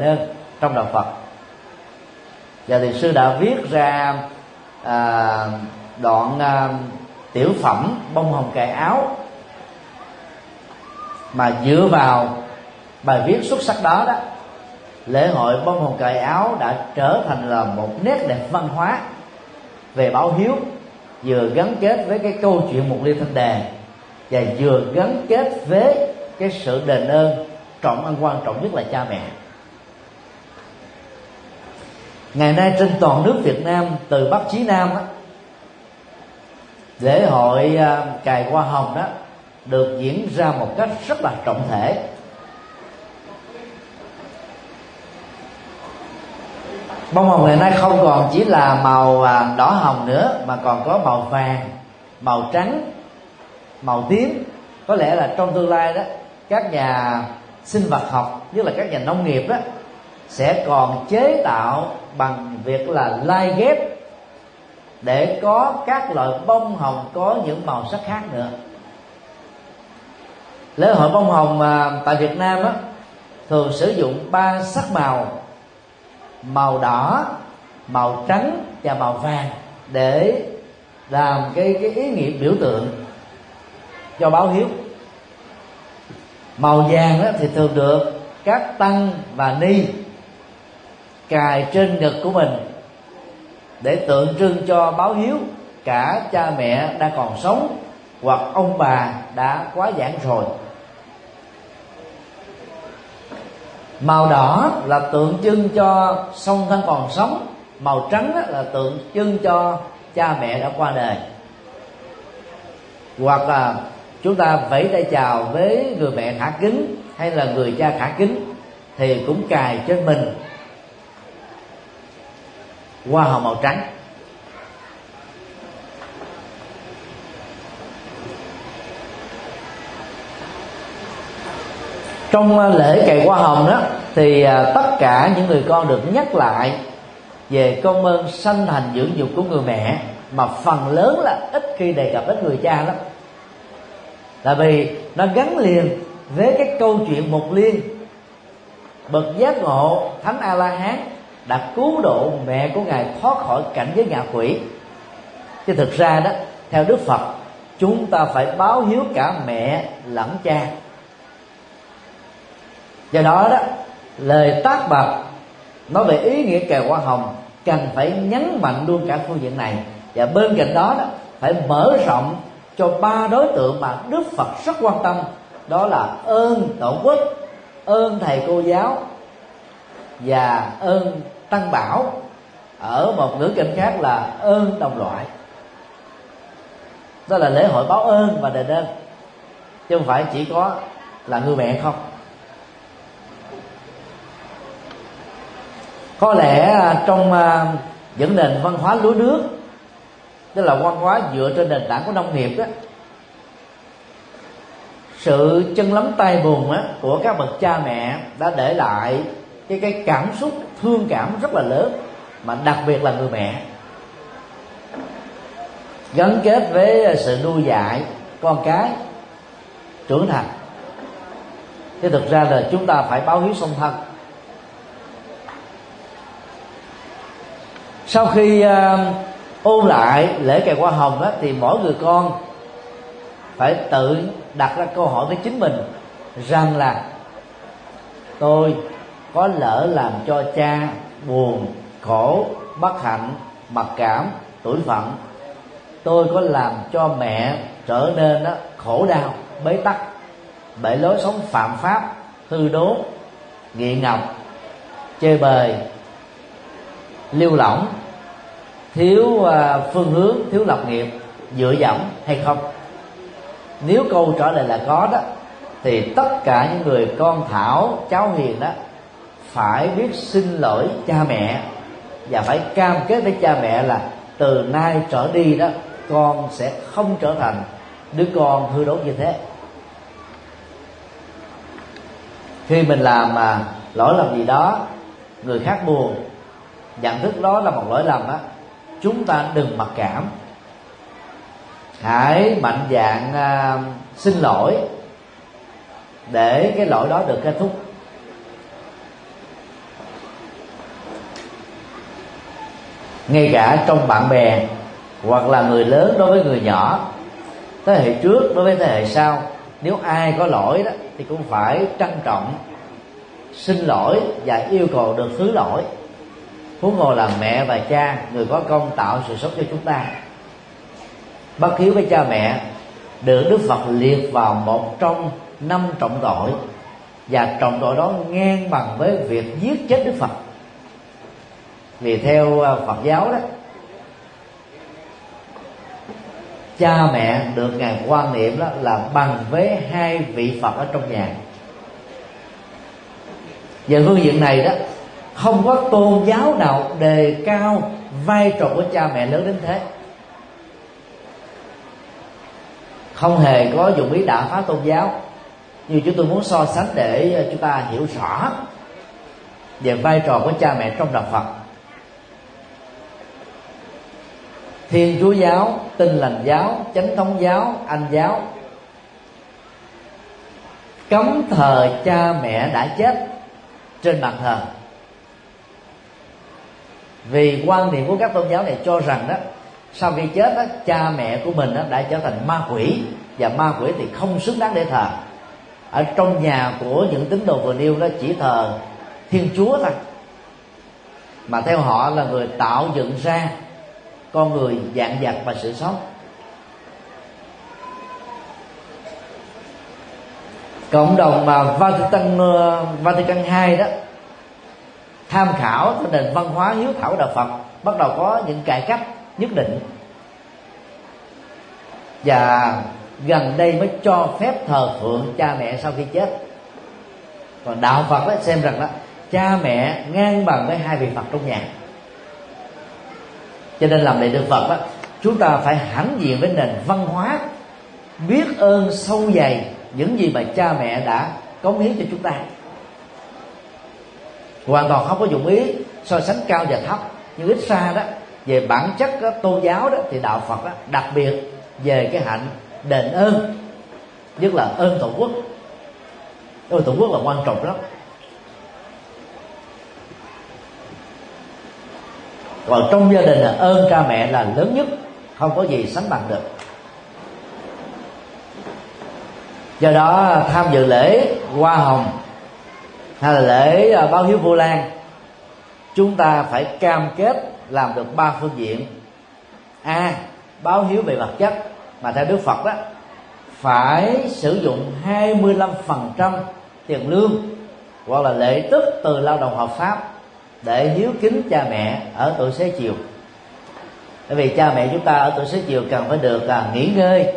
nên trong đạo phật. Và thiền sư đã viết ra à, đoạn à, tiểu phẩm bông hồng cài áo mà dựa vào bài viết xuất sắc đó đó. Lễ hội bông hồng cài áo đã trở thành là một nét đẹp văn hóa về báo hiếu vừa gắn kết với cái câu chuyện một ly thanh đề và vừa gắn kết với cái sự đền ơn trọng ân quan trọng nhất là cha mẹ. Ngày nay trên toàn nước Việt Nam từ Bắc chí Nam đó, lễ hội à, cài hoa hồng đó được diễn ra một cách rất là trọng thể. Bông hồng ngày nay không còn chỉ là màu à, đỏ hồng nữa mà còn có màu vàng màu trắng màu tím. Có lẽ là trong tương lai đó các nhà sinh vật học như là các nhà nông nghiệp đó sẽ còn chế tạo bằng việc là lai ghép để có các loại bông hồng có những màu sắc khác nữa. Lễ hội bông hồng mà tại Việt Nam á, thường sử dụng ba sắc màu màu đỏ, màu trắng và màu vàng để làm cái cái ý nghĩa biểu tượng cho báo hiếu. Màu vàng đó thì thường được các tăng và ni cài trên ngực của mình để tượng trưng cho báo hiếu cả cha mẹ đang còn sống hoặc ông bà đã quá giảng rồi. Màu đỏ là tượng trưng cho song thân còn sống. Màu trắng là tượng trưng cho cha mẹ đã qua đời. Hoặc là chúng ta vẫy tay chào với người mẹ khả kính hay là người cha khả kính thì cũng cài trên mình. Hoa hồng màu trắng. Trong ờ, lễ cày hoa hồng đó, thì ờ, tất cả những người con được nhắc lại về công ơn sanh thành dưỡng dục của người mẹ, mà phần lớn là ít khi đề cập đến người cha lắm. Là vì nó gắn liền với cái câu chuyện một liên. Bậc giác ngộ thánh a la hán đã cứu độ mẹ của ngài thoát khỏi cảnh giới ngạ quỷ. Chứ thực ra đó, theo đức phật, chúng ta phải báo hiếu cả mẹ lẫn cha do đó đó, lời tác bạc nói về ý nghĩa kèo hoa hồng cần phải nhấn mạnh luôn cả phương diện này. Và bên cạnh đó đó, phải mở rộng cho ba đối tượng mà đức phật rất quan tâm, đó là ơn tổ quốc, ơn thầy cô giáo và ơn tăng bảo. Ở một ngữ cảnh khác là ơn đồng loại. Đó là lễ hội báo ơn và đền ơn. Chứ không phải chỉ có là người mẹ không. Có lẽ à, trong à, những nền văn hóa lúa nước tức là văn hóa dựa trên nền tảng của nông nghiệp đó sự chân lắm tay buồn á, của các bậc cha mẹ đã để lại cái cái cảm xúc thương cảm rất là lớn mà đặc biệt là người mẹ. Gắn kết với sự nuôi dạy con cái trưởng thành. Thế thực ra là chúng ta phải báo hiếu song thân. Sau khi uh, ôn lại lễ kèo hoa hồng đó thì mỗi người con phải tự đặt ra câu hỏi với chính mình rằng là tôi có lỡ làm cho cha buồn khổ bất hạnh mặc cảm tuổi phận tôi có làm cho mẹ trở nên đó, khổ đau bế tắc bởi lối sống phạm pháp hư đốn nghiện ngập chơi bời lưu lỏng, thiếu à, phương hướng, thiếu lập nghiệp, dựa dẫm hay không? Nếu câu trả lời là có đó, thì tất cả những người con thảo, cháu hiền đó phải biết xin lỗi cha mẹ và phải cam kết với cha mẹ là từ nay trở đi đó, con sẽ không trở thành đứa con hư đốn như thế. Khi mình làm mà lỗi lầm gì đó, người khác buồn nhận thức đó là một lỗi lầm á. Chúng ta đừng mặc cảm. Hãy mạnh dạng à, xin lỗi để cái lỗi đó được kết thúc. Ngay cả trong bạn bè hoặc là người lớn đối với người nhỏ thế hệ trước đối với thế hệ sau nếu ai có lỗi đó thì cũng phải trân trọng xin lỗi và yêu cầu được thứ lỗi huống hồ là mẹ và cha, người có công tạo sự sống cho chúng ta. Bất hiếu với cha mẹ, được đức phật liệt vào một trong năm trọng tội, và trọng tội đó ngang bằng với việc giết chết đức phật. Vì theo à, phật giáo đó, cha mẹ được ngài quan niệm đó là bằng với hai vị phật ở trong nhà. Về phương diện này đó không có tôn giáo nào đề cao vai trò của cha mẹ lớn đến thế. Không hề có dụng ý đả phá tôn giáo. Như chúng tôi muốn so sánh để ờ, chúng ta hiểu rõ về vai trò của cha mẹ trong đạo Phật. Thiên Chúa giáo, Tin lành giáo, Chánh thống giáo, Anh giáo cấm thờ cha mẹ đã chết trên bàn thờ vì quan niệm của các tôn giáo này cho rằng đó sau khi chết đó, cha mẹ của mình đó, đã trở thành ma quỷ và ma quỷ thì không xứng đáng để thờ. Ở trong nhà của những tín đồ vừa nêu đó chỉ thờ thiên chúa thôi. Mà theo họ là người tạo dựng ra con người dạng vật và sự sống. Cộng đồng mà Vatican ờ, Vatican II đó tham khảo nền văn hóa hiếu thảo đạo Phật, bắt đầu có những cải cách nhất định. Và gần đây mới cho phép thờ phượng cha mẹ sau khi chết. Còn đạo Phật đó xem rằng đó cha mẹ ngang bằng với hai vị Phật trong nhà. Cho nên làm đệ tử Phật đó chúng ta phải hãnh diện với nền văn hóa, biết ơn sâu dày những gì mà cha mẹ đã cống hiến cho chúng ta hoàn toàn không có dụng ý so sánh cao và thấp. Nhưng ít xa đó về bản chất đó, tôn giáo đó thì đạo Phật đó, đặc biệt về cái hạnh đền ơn nhất là ơn tổ quốc. Ơn tổ quốc là quan trọng lắm. Còn trong gia đình là ơn cha mẹ là lớn nhất không có gì sánh bằng được. Do đó tham dự lễ hoa hồng hay là lễ à, báo hiếu vô lan. Chúng ta phải cam kết làm được ba phương diện. A báo hiếu về vật chất mà theo Đức Phật đó phải sử dụng 25% tiền lương hoặc là lệ tức từ lao động hợp pháp để hiếu kính cha mẹ ở tuổi xế chiều. Bởi vì cha mẹ chúng ta ở tuổi xế chiều cần phải được à, nghỉ ngơi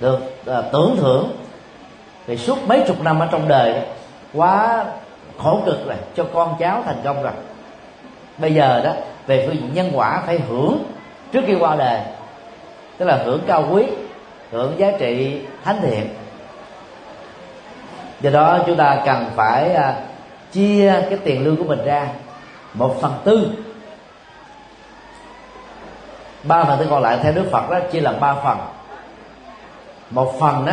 được à, tưởng thưởng. Vì suốt mấy chục năm ở trong đời quá khổ cực rồi, cho con cháu thành công rồi. Bây giờ đó, về phương diện nhân quả phải hưởng trước khi qua đời, tức là hưởng cao quý, hưởng giá trị thánh thiện. Do đó chúng ta cần phải à, chia cái tiền lương của mình ra một phần tư. Ba phần tư còn lại theo đức phật đó, chia làm ba phần. Một phần đó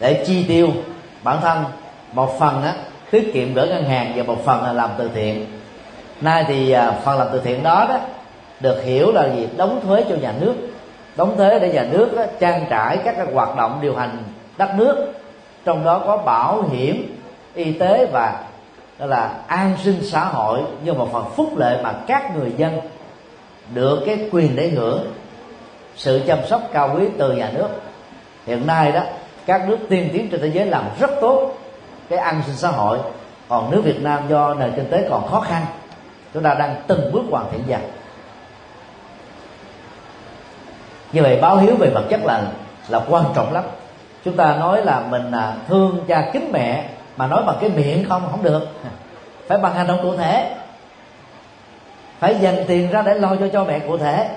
để chi tiêu bản thân một phần á tiết kiệm gửi ngân hàng và một phần là làm từ thiện. Nay thì à, phần làm từ thiện đó đó được hiểu là gì? Đóng thuế cho nhà nước. Đóng thuế để nhà nước đó, trang trải các cái hoạt động điều hành đất nước. Trong đó có bảo hiểm y tế và đó là an sinh xã hội như một phần phúc lợi mà các người dân được cái quyền để hưởng. Sự chăm sóc cao quý từ nhà nước. Hiện nay đó các nước tiên tiến trên thế giới làm rất tốt cái an sinh xã hội. Còn nước Việt Nam do nền kinh tế còn khó khăn, chúng ta đang từng bước hoàn thiện dần. Như vậy báo hiếu về vật chất là là quan trọng lắm. Chúng ta nói là mình à, thương cha kính mẹ mà nói bằng cái miệng không không được. Phải bằng hành động cụ thể. Phải dành tiền ra để lo cho cho mẹ cụ thể.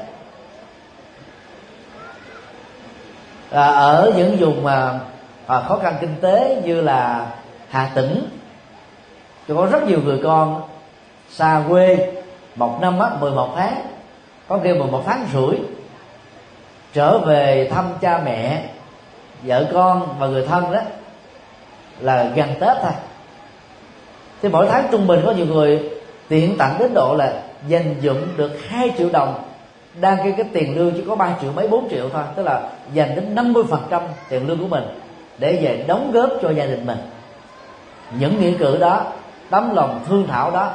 À, ở những vùng mà à, khó khăn kinh tế như là hà tĩnh có rất nhiều người con xa quê một năm á mười một tháng có khi mười một tháng rưỡi trở về thăm cha mẹ vợ con và người thân đó là gần tết thôi. Thì mỗi tháng trung bình có nhiều người tiện tặng đến độ là dành dụng được 2 triệu đồng đang cái cái tiền lương chỉ có 3 triệu, mấy 4 triệu thôi. Tức là dành đến 50 phần trăm tiền lương của mình để về đóng góp cho gia đình mình. Những nghĩa cử đó, tấm lòng thương thảo đó,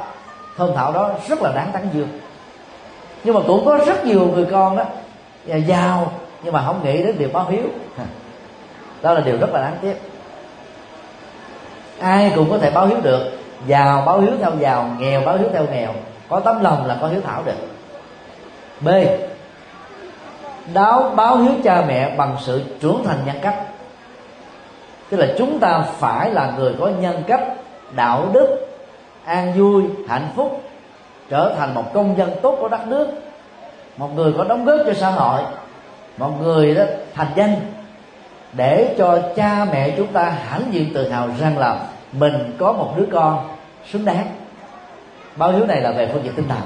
thương thảo đó rất là đáng tán dương. Nhưng mà cũng có rất nhiều người con đó giàu, nhưng mà không nghĩ đến việc báo hiếu. Đó là điều rất là đáng tiếc. Ai cũng có thể báo hiếu được. Giàu báo hiếu theo giàu, nghèo báo hiếu theo nghèo. Có tấm lòng là có hiếu thảo được b. Đáo báo hiếu cha mẹ bằng sự trưởng thành nhân cách. Tức là chúng ta phải là người có nhân cách, đạo đức, an vui, hạnh phúc, trở thành một công dân tốt của đất nước. Một người có đóng góp cho xã hội, một người đó thành danh để cho cha mẹ chúng ta hãnh diện tự hào rằng là mình có một đứa con xứng đáng. Báo hiếu này là về phương diện tinh thần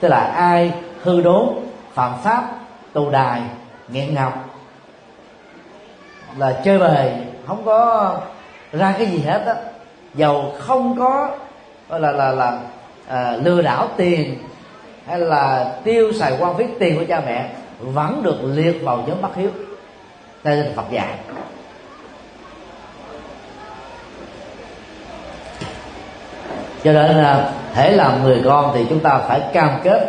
tức là ai hư đốn phạm pháp tù đài nghiện ngọc là chơi bời không có ra cái gì hết á. Giàu không có gọi là là là à, lừa đảo tiền hay là tiêu xài quan phí tiền của cha mẹ vẫn được liệt vào nhóm bất hiếu. Đây là Phật dạy. Cho nên là thể làm người con thì chúng ta phải cam kết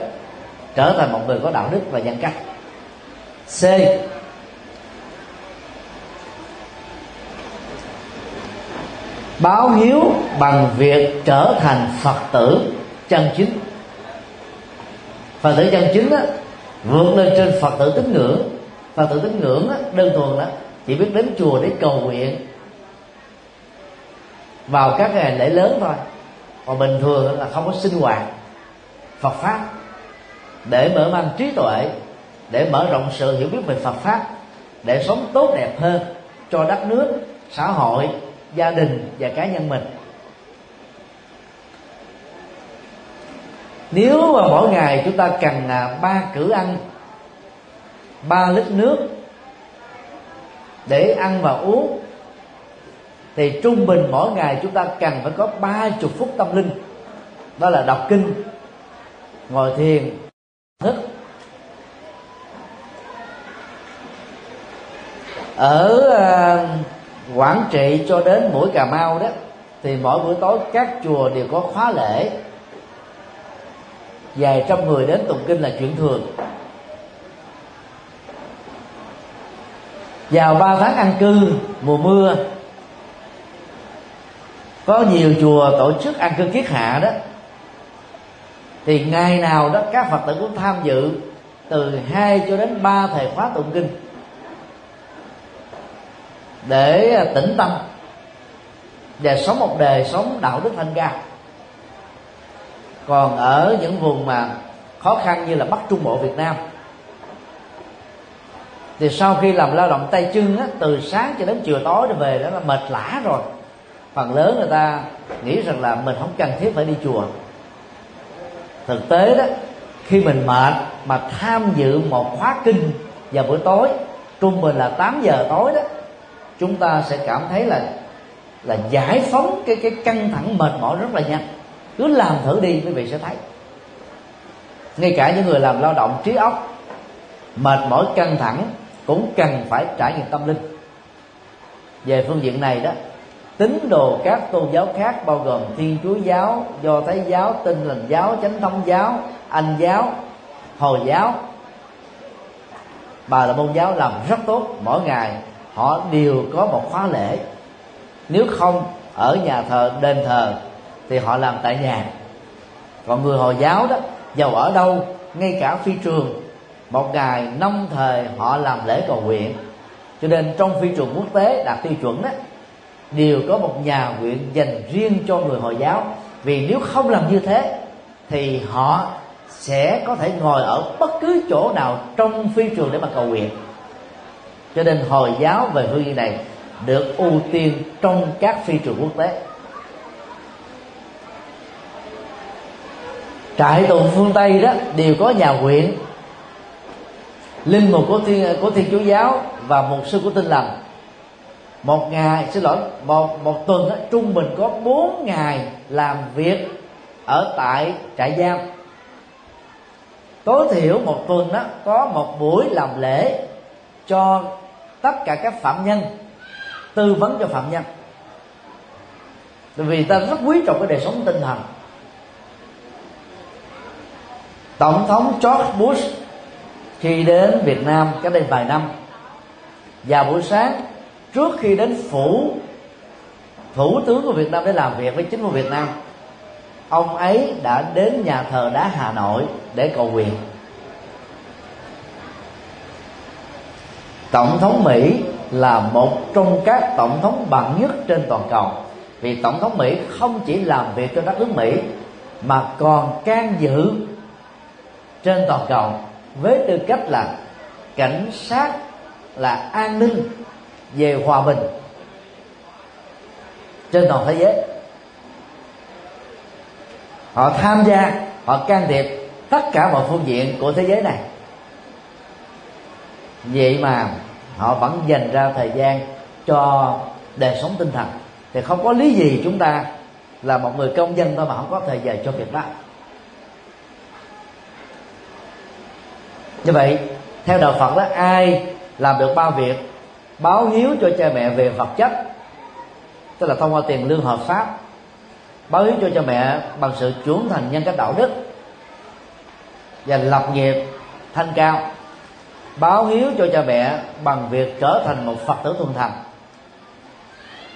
trở thành một người có đạo đức và nhân cách. C. Báo hiếu bằng việc trở thành phật tử chân chính. Phật tử chân chính đó vượt lên trên phật tử tín ngưỡng. Phật tử tín ngưỡng đó đơn thuần đó chỉ biết đến chùa để cầu nguyện vào các ngày lễ lớn thôi còn bình thường là không có sinh hoạt. Phật pháp, để mở mang trí tuệ, để mở rộng sự hiểu biết về Phật pháp, để sống tốt đẹp hơn cho đất nước, xã hội, gia đình và cá nhân mình. Nếu mà mỗi ngày chúng ta cần à, ba cử ăn, ba lít nước để ăn và uống thì trung bình mỗi ngày chúng ta cần phải có ba chục phút tâm linh. Đó là đọc kinh ngồi thiền thức. Ở uh, quảng trị cho đến mũi cà mau đó thì mỗi buổi tối các chùa đều có khóa lễ. Vài trăm người đến tụng kinh là chuyện thường. Vào ba tháng ăn cư mùa mưa có nhiều chùa tổ chức ăn cơm kiết hạ đó. Thì ngày nào đó các phật tử cũng tham dự từ hai cho đến ba thời khóa tụng kinh. Để à, tĩnh tâm và sống một đời sống đạo đức thanh cao. Còn ở những vùng mà khó khăn như là bắc trung bộ việt nam thì sau khi làm lao động tay chân á, từ sáng cho đến chiều tối rồi về đó là mệt lã rồi phần lớn người ta nghĩ rằng là mình không cần thiết phải đi chùa. Thực tế đó, khi mình mệt mà tham dự một khóa kinh vào buổi tối, trung bình là 8 giờ tối đó, chúng ta sẽ cảm thấy là là giải phóng cái cái căng thẳng mệt mỏi rất là nhanh. Cứ làm thử đi, quý vị sẽ thấy. Ngay cả những người làm lao động trí óc, mệt mỏi căng thẳng cũng cần phải trải nghiệm tâm linh. Về phương diện này đó tín đồ các tôn giáo khác bao gồm thiên chúa giáo, do thái giáo, tinh lành giáo, chánh thống giáo, anh giáo, hồi giáo. Bà là môn giáo làm rất tốt, mỗi ngày họ đều có một khóa lễ. Nếu không, ở nhà thờ, đền thờ thì họ làm tại nhà. Còn người hồi giáo đó, giàu ở đâu? Ngay cả phi trường. Một ngày, năm thời họ làm lễ cầu nguyện. Cho nên trong phi trường quốc tế đạt tiêu chuẩn đó đều có một nhà nguyện dành riêng cho người hồi giáo. Vì nếu không làm như thế, thì họ sẽ có thể ngồi ở bất cứ chỗ nào trong phi trường để mà cầu nguyện. Cho nên hồi giáo về hương diện này được ưu tiên trong các phi trường quốc tế. Trại tù phương tây đó đều có nhà nguyện. Linh mục của thiên của thiên chúa giáo và một sư của tinh lành một ngày xin lỗi một một tuần đó, trung bình có bốn ngày làm việc ở tại trại giam. Tối thiểu một tuần đó có một buổi làm lễ cho tất cả các phạm nhân tư vấn cho phạm nhân. Vì ta rất quý trọng cái đời sống tinh thần. Tổng thống George Bush khi đến Việt Nam cách đây vài năm. Vào buổi sáng trước khi đến phủ, thủ tướng của Việt Nam để làm việc với chính phủ Việt Nam, ông ấy đã đến nhà thờ đá Hà Nội để cầu nguyện. Tổng thống Mỹ là một trong các tổng thống bằng nhất trên toàn cầu. Vì tổng thống Mỹ không chỉ làm việc cho đất nước Mỹ, mà còn can dự trên toàn cầu với tư cách là cảnh sát, là an ninh về hòa bình trên toàn thế giới. Họ tham gia, họ can thiệp tất cả mọi phương diện của thế giới này. Vậy mà họ vẫn dành ra thời gian cho đời sống tinh thần. Thì không có lý gì chúng ta là một người công dân thôi mà không có thời giờ cho việc đó. Như vậy, theo đạo phật đó, ai làm được ba việc báo hiếu cho cha mẹ về vật chất, tức là thông qua tiền lương hợp pháp, báo hiếu cho cha mẹ bằng sự trưởng thành nhân cách đạo đức và lập nghiệp thanh cao, báo hiếu cho cha mẹ bằng việc trở thành một phật tử thuần thành.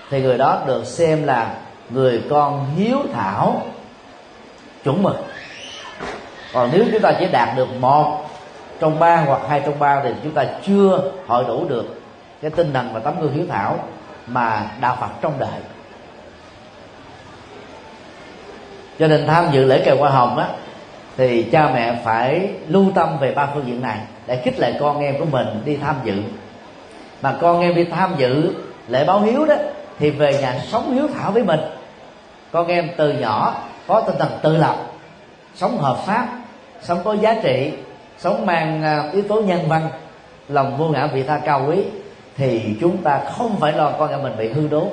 Thì người đó được xem là người con hiếu thảo, chuẩn mực. Còn nếu chúng ta chỉ đạt được một trong ba hoặc hai trong ba thì chúng ta chưa hội đủ được cái tinh thần và tấm gương hiếu thảo mà đạo phật trong đời. Cho nên tham dự lễ kèo hoa hồng á, thì cha mẹ phải lưu tâm về ba phương diện này để khích lệ con em của mình đi tham dự. Mà con em đi tham dự lễ báo hiếu đó, thì về nhà sống hiếu thảo với mình. Con em từ nhỏ có tinh thần tự lập, sống hợp pháp, sống có giá trị, sống mang à, yếu tố nhân văn, lòng vô ngã vị tha cao quý thì chúng ta không phải lo con em mình bị hư đốn.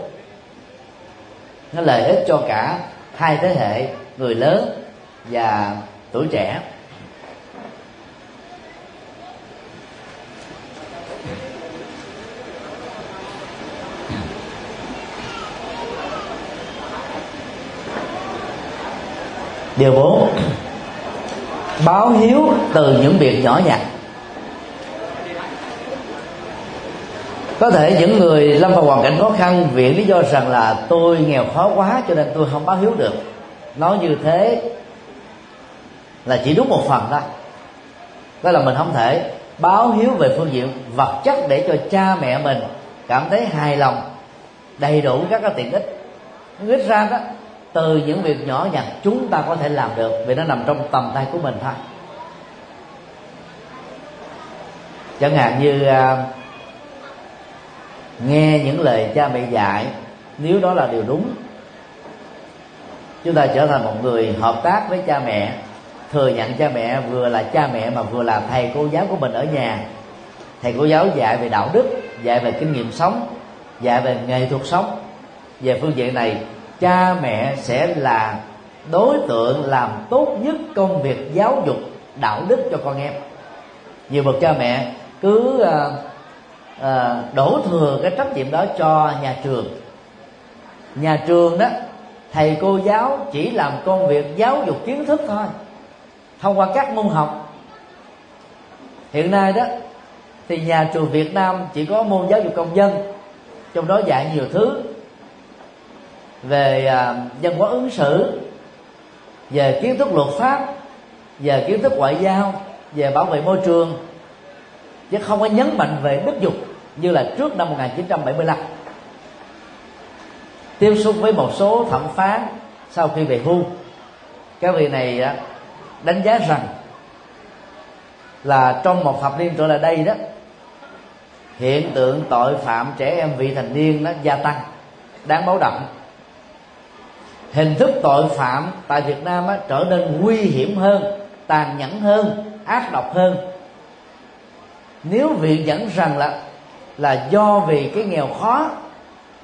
Nó lợi ích cho cả hai thế hệ người lớn và tuổi trẻ. Điều bốn, báo hiếu từ những việc nhỏ nhặt. Có thể những người lâm vào hoàn cảnh khó khăn viện lý do rằng là tôi nghèo khó quá cho nên tôi không báo hiếu được. Nói như thế là chỉ đúng một phần thôi. Đó là mình không thể báo hiếu về phương diện vật chất để cho cha mẹ mình cảm thấy hài lòng đầy đủ các cái tiện ích. Ít ra đó từ những việc nhỏ nhặt chúng ta có thể làm được vì nó nằm trong tầm tay của mình thôi. Chẳng hạn như uh, nghe những lời cha mẹ dạy nếu đó là điều đúng chúng ta trở thành một người hợp tác với cha mẹ thừa nhận cha mẹ vừa là cha mẹ mà vừa là thầy cô giáo của mình ở nhà. Thầy cô giáo dạy về đạo đức dạy về kinh nghiệm sống dạy về nghệ thuật sống. Về phương diện này cha mẹ sẽ là đối tượng làm tốt nhất công việc giáo dục đạo đức cho con em. Nhiều bậc cha mẹ cứ uh, à, đổ thừa cái trách nhiệm đó cho nhà trường. Nhà trường đó thầy cô giáo chỉ làm công việc giáo dục kiến thức thôi thông qua các môn học. Hiện nay đó thì nhà trường Việt Nam chỉ có môn giáo dục công dân trong đó dạy nhiều thứ về à, văn hóa ứng xử về kiến thức luật pháp về kiến thức ngoại giao về bảo vệ môi trường chứ không có nhấn mạnh về đức dục như là trước năm 1975 tiếp xúc với một số thẩm phán sau khi về hưu. Các vị này đánh giá rằng là trong một thập niên trở lại đây đó hiện tượng tội phạm trẻ em vị thành niên nó gia tăng đáng báo động. Hình thức tội phạm tại Việt Nam á, trở nên nguy hiểm hơn tàn nhẫn hơn ác độc hơn. Nếu viện dẫn rằng là là do vì cái nghèo khó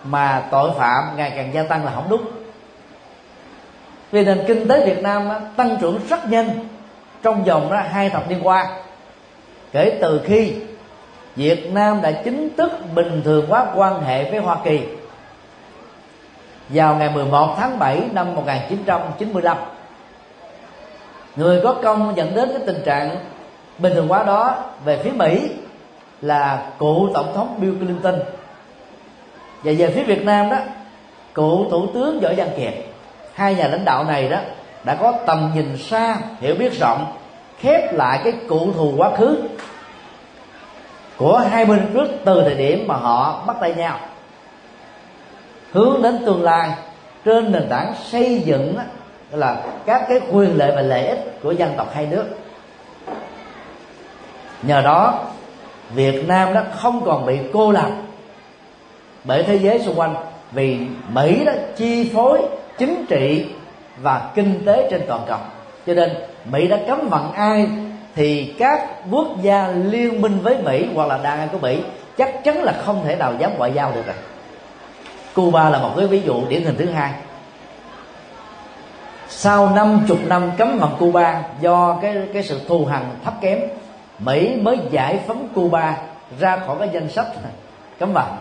mà tội phạm ngày càng gia tăng là không đúng. Vì nền kinh tế Việt Nam đó, tăng trưởng rất nhanh trong vòng đó hai thập niên qua. Kể từ khi Việt Nam đã chính thức bình thường hóa quan hệ với Hoa Kỳ vào ngày 11 tháng 7 năm 1995 người có công dẫn đến cái tình trạng bình thường hóa đó về phía Mỹ là cựu tổng thống Bill Clinton. Và về phía Việt Nam đó, cựu thủ tướng Võ Văn Kiệt, hai nhà lãnh đạo này đó đã có tầm nhìn xa, hiểu biết rộng, khép lại cái cụ thù quá khứ của hai bên trước từ thời điểm mà họ bắt tay nhau. Hướng đến tương lai, trên nền tảng xây dựng là các cái quyền lợi và lợi ích của dân tộc hai nước. Nhờ đó Việt Nam đó không còn bị cô lập bởi thế giới xung quanh, vì Mỹ đó chi phối chính trị và kinh tế trên toàn cầu. Cho nên Mỹ đã cấm vận ai thì các quốc gia liên minh với Mỹ hoặc là đàn anh của Mỹ chắc chắn là không thể nào dám ngoại giao được rồi. Cuba là một cái ví dụ điển hình thứ hai. Sau năm chục năm cấm vận Cuba do cái cái sự thù hằn thấp kém Mỹ mới giải phóng Cuba ra khỏi cái danh sách cấm vận.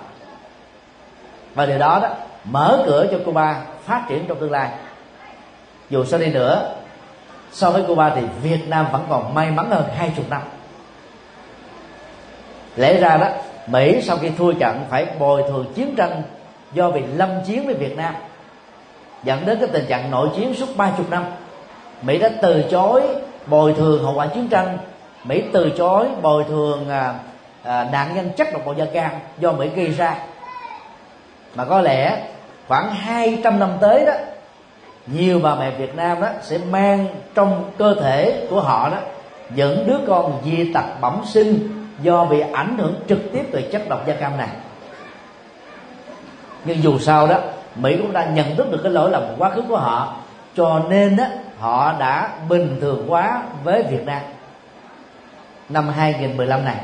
Và điều đó đó mở cửa cho Cuba phát triển trong tương lai. Dù sao đi nữa, so với Cuba thì Việt Nam vẫn còn may mắn hơn hai chục năm. Lẽ ra đó, Mỹ sau khi thua trận phải bồi thường chiến tranh do bị lâm chiến với Việt Nam. Dẫn đến cái tình trạng nội chiến suốt ba chục năm. Mỹ đã từ chối bồi thường hậu quả chiến tranh Mỹ từ chối bồi thường à, à, nạn nhân chất độc màu da cam do Mỹ gây ra. Mà có lẽ khoảng 200 năm tới đó nhiều bà mẹ Việt Nam đó sẽ mang trong cơ thể của họ đó những đứa con dị tật bẩm sinh do bị ảnh hưởng trực tiếp từ chất độc da cam này. Nhưng dù sao đó Mỹ cũng đã nhận thức được cái lỗi lầm quá khứ của họ cho nên đó họ đã bình thường hóa với Việt Nam năm 2015 này.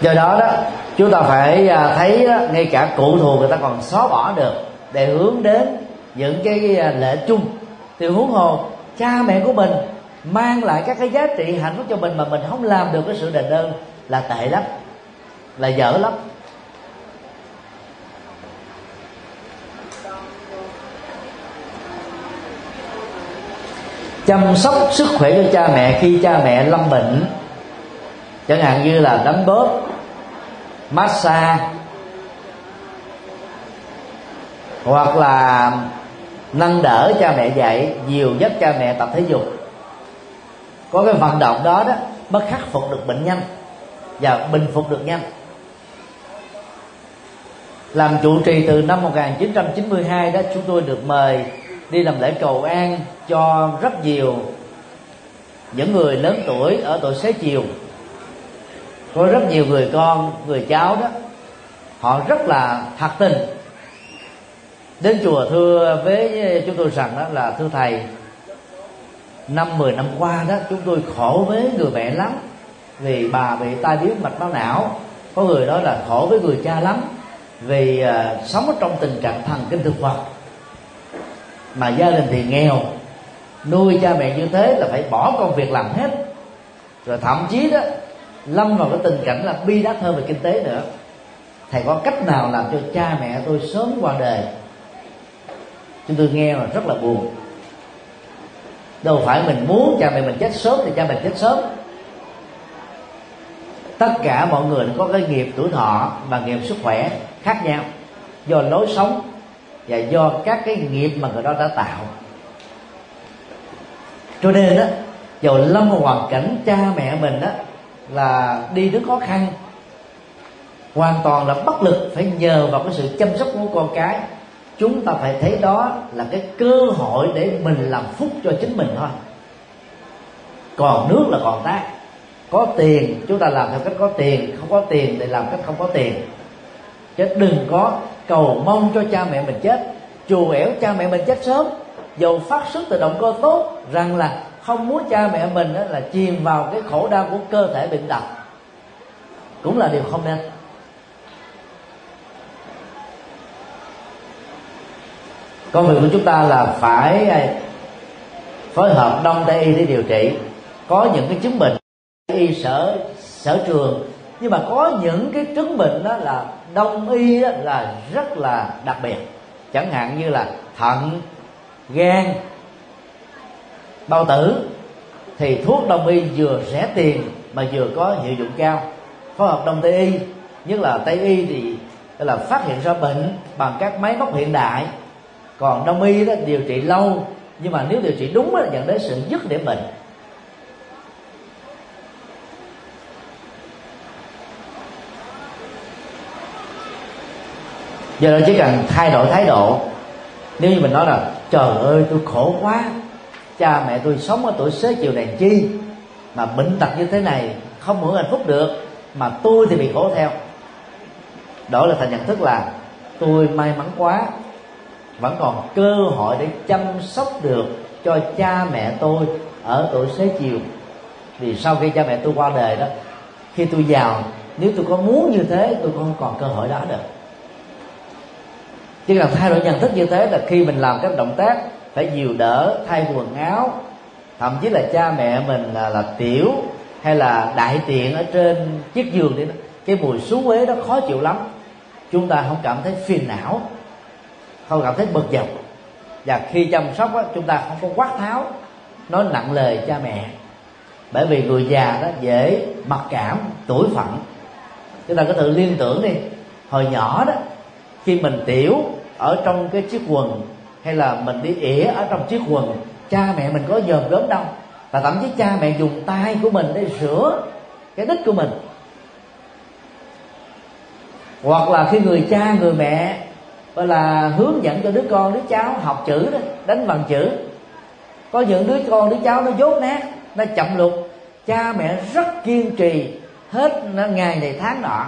Do đó đó chúng ta phải à, thấy đó, ngay cả cụ thù người ta còn xóa bỏ được để hướng đến những cái à, lễ lệ chung. Thì huống hồ cha mẹ của mình mang lại các cái giá trị hạnh phúc cho mình mà mình không làm được cái sự đền ơn là tệ lắm là dở lắm. Chăm sóc sức khỏe cho cha mẹ khi cha mẹ lâm bệnh. Chẳng hạn như là đánh bóp, massage, hoặc là nâng đỡ cha mẹ dạy nhiều giúp cha mẹ tập thể dục. Có cái vận động đó đó, mới khắc phục được bệnh nhanh và bình phục được nhanh. Làm trụ trì từ năm 1992 đó, chúng tôi được mời đi làm lễ cầu an cho rất nhiều những người lớn tuổi ở tuổi xế chiều. Có rất nhiều người con người cháu đó họ rất là thật tình. Đến chùa thưa với chúng tôi rằng đó là thưa thầy năm mười năm qua đó chúng tôi khổ với người mẹ lắm vì bà bị tai biến mạch máu não. Có người đó là khổ với người cha lắm vì uh, sống ở trong tình trạng thần kinh thực vật mà gia đình thì nghèo. Nuôi cha mẹ như thế là phải bỏ công việc làm hết. Rồi thậm chí đó, lâm vào cái tình cảnh là bi đát hơn về kinh tế nữa. Thầy có cách nào làm cho cha mẹ tôi sớm qua đời? Chúng tôi nghe là rất là buồn. Đâu phải mình muốn cha mẹ mình chết sớm thì cha mẹ chết sớm. Tất cả mọi người có cái nghiệp tuổi thọ và nghiệp sức khỏe khác nhau do lối sống và do các cái nghiệp mà người đó đã tạo. Cho nên đó dầu lâm vào hoàn cảnh cha mẹ mình đó là đi rất khó khăn, hoàn toàn là bất lực, phải nhờ vào cái sự chăm sóc của con cái. Chúng ta phải thấy đó là cái cơ hội để mình làm phúc cho chính mình thôi. Còn nước là còn tác. Có tiền, chúng ta làm theo cách có tiền, không có tiền thì làm cách không có tiền. Chứ đừng có cầu mong cho cha mẹ mình chết chù ẻo cha mẹ mình chết sớm. Dầu phát xuất từ động cơ tốt, rằng là không muốn cha mẹ mình đó là chìm vào cái khổ đau của cơ thể bệnh tật. Cũng là điều không nên. Công việc của chúng ta là phải à, phối hợp đông tây y để điều trị. Có những cái chứng bệnh y sở sở trường nhưng mà có những cái chứng bệnh đó là đông y đó là rất là đặc biệt. Chẳng hạn như là thận, gan, bao tử. Thì thuốc đông y vừa rẻ tiền mà vừa có hiệu dụng cao. Phối hợp đông tây y, nhất là tây y thì là phát hiện ra bệnh bằng các máy móc hiện đại. Còn đông y đó điều trị lâu, nhưng mà nếu điều trị đúng là dẫn đến sự dứt điểm bệnh. Do đó chỉ cần thay đổi thái độ. Nếu như mình nói là, trời ơi, tôi khổ quá, cha mẹ tôi sống ở tuổi xế chiều này chi mà bệnh tật như thế này không hưởng hạnh phúc được, mà tôi thì bị khổ theo. Đó là thành nhận thức là, tôi may mắn quá, vẫn còn cơ hội để chăm sóc được cho cha mẹ tôi ở tuổi xế chiều. Vì sau khi cha mẹ tôi qua đời đó, khi tôi giàu, nếu tôi có muốn như thế, tôi không còn cơ hội đó được chứ cần thay đổi nhận thức như thế là khi mình làm các động tác phải dìu đỡ thay quần áo thậm chí là cha mẹ mình là, là tiểu hay là đại tiện ở trên chiếc giường thì cái mùi xú uế đó khó chịu lắm. Chúng ta không cảm thấy phiền não không cảm thấy bực dọc. Và khi chăm sóc đó, chúng ta không có quát tháo nói nặng lời cha mẹ. Bởi vì người già đó dễ mặc cảm tuổi phận chúng ta có tự liên tưởng đi hồi nhỏ đó khi mình tiểu ở trong cái chiếc quần, hay là mình đi ỉa ở trong chiếc quần, cha mẹ mình có dòm gớm đâu. Và thậm chí cha mẹ dùng tay của mình để rửa cái đít của mình. Hoặc là khi người cha, người mẹ, gọi là hướng dẫn cho đứa con, đứa cháu học chữ đó, đánh bằng chữ. Có những đứa con, đứa cháu nó dốt nát, nó chậm lục cha mẹ rất kiên trì hết ngày này tháng nọ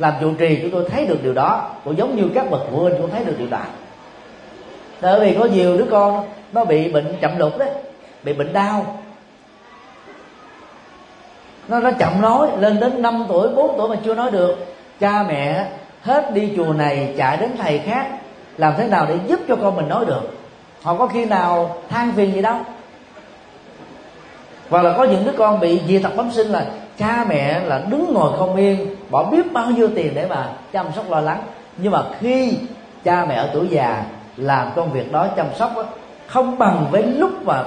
làm trụ trì, chúng tôi thấy được điều đó. Cũng giống như các bậc phụ huynh, cũng thấy được điều đó. Bởi vì có nhiều đứa con nó bị bệnh chậm lục đấy, bị bệnh đau. Nó nó chậm nói, lên đến 5 tuổi 4 tuổi mà chưa nói được. Cha mẹ hết đi chùa này, chạy đến thầy khác, làm thế nào để giúp cho con mình nói được? Họ có khi nào than phiền gì đâu. Hoặc là có những đứa con bị dị tật bẩm sinh là cha mẹ là đứng ngồi không yên bỏ biết bao nhiêu tiền để mà chăm sóc lo lắng. Nhưng mà khi cha mẹ ở tuổi già làm công việc đó chăm sóc đó, không bằng với lúc mà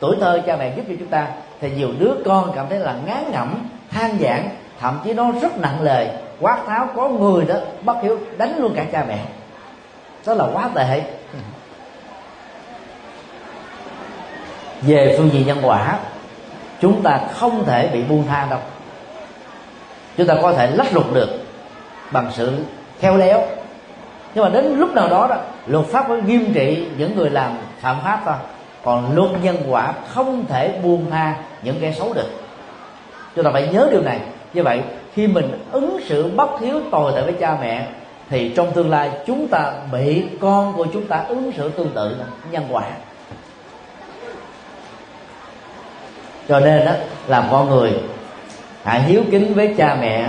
tuổi thơ cha mẹ giúp cho chúng ta thì nhiều đứa con cảm thấy là ngán ngẩm than vãn thậm chí nó rất nặng lời. Quát tháo có người đó bất hiểu đánh luôn cả cha mẹ. Đó là quá tệ. Về phương diện nhân quả chúng ta không thể bị buông tha đâu. Chúng ta có thể lách luật được bằng sự khéo léo. Nhưng mà đến lúc nào đó đó, luật pháp mới nghiêm trị những người làm phạm pháp thôi. Còn luật nhân quả không thể buông tha những kẻ xấu được. Chúng ta phải nhớ điều này. Như vậy, khi mình ứng xử bất hiếu tồi tệ với cha mẹ, thì trong tương lai chúng ta bị con của chúng ta ứng xử tương tự, nhân quả. Cho nên đó làm con người hãy hiếu kính với cha mẹ,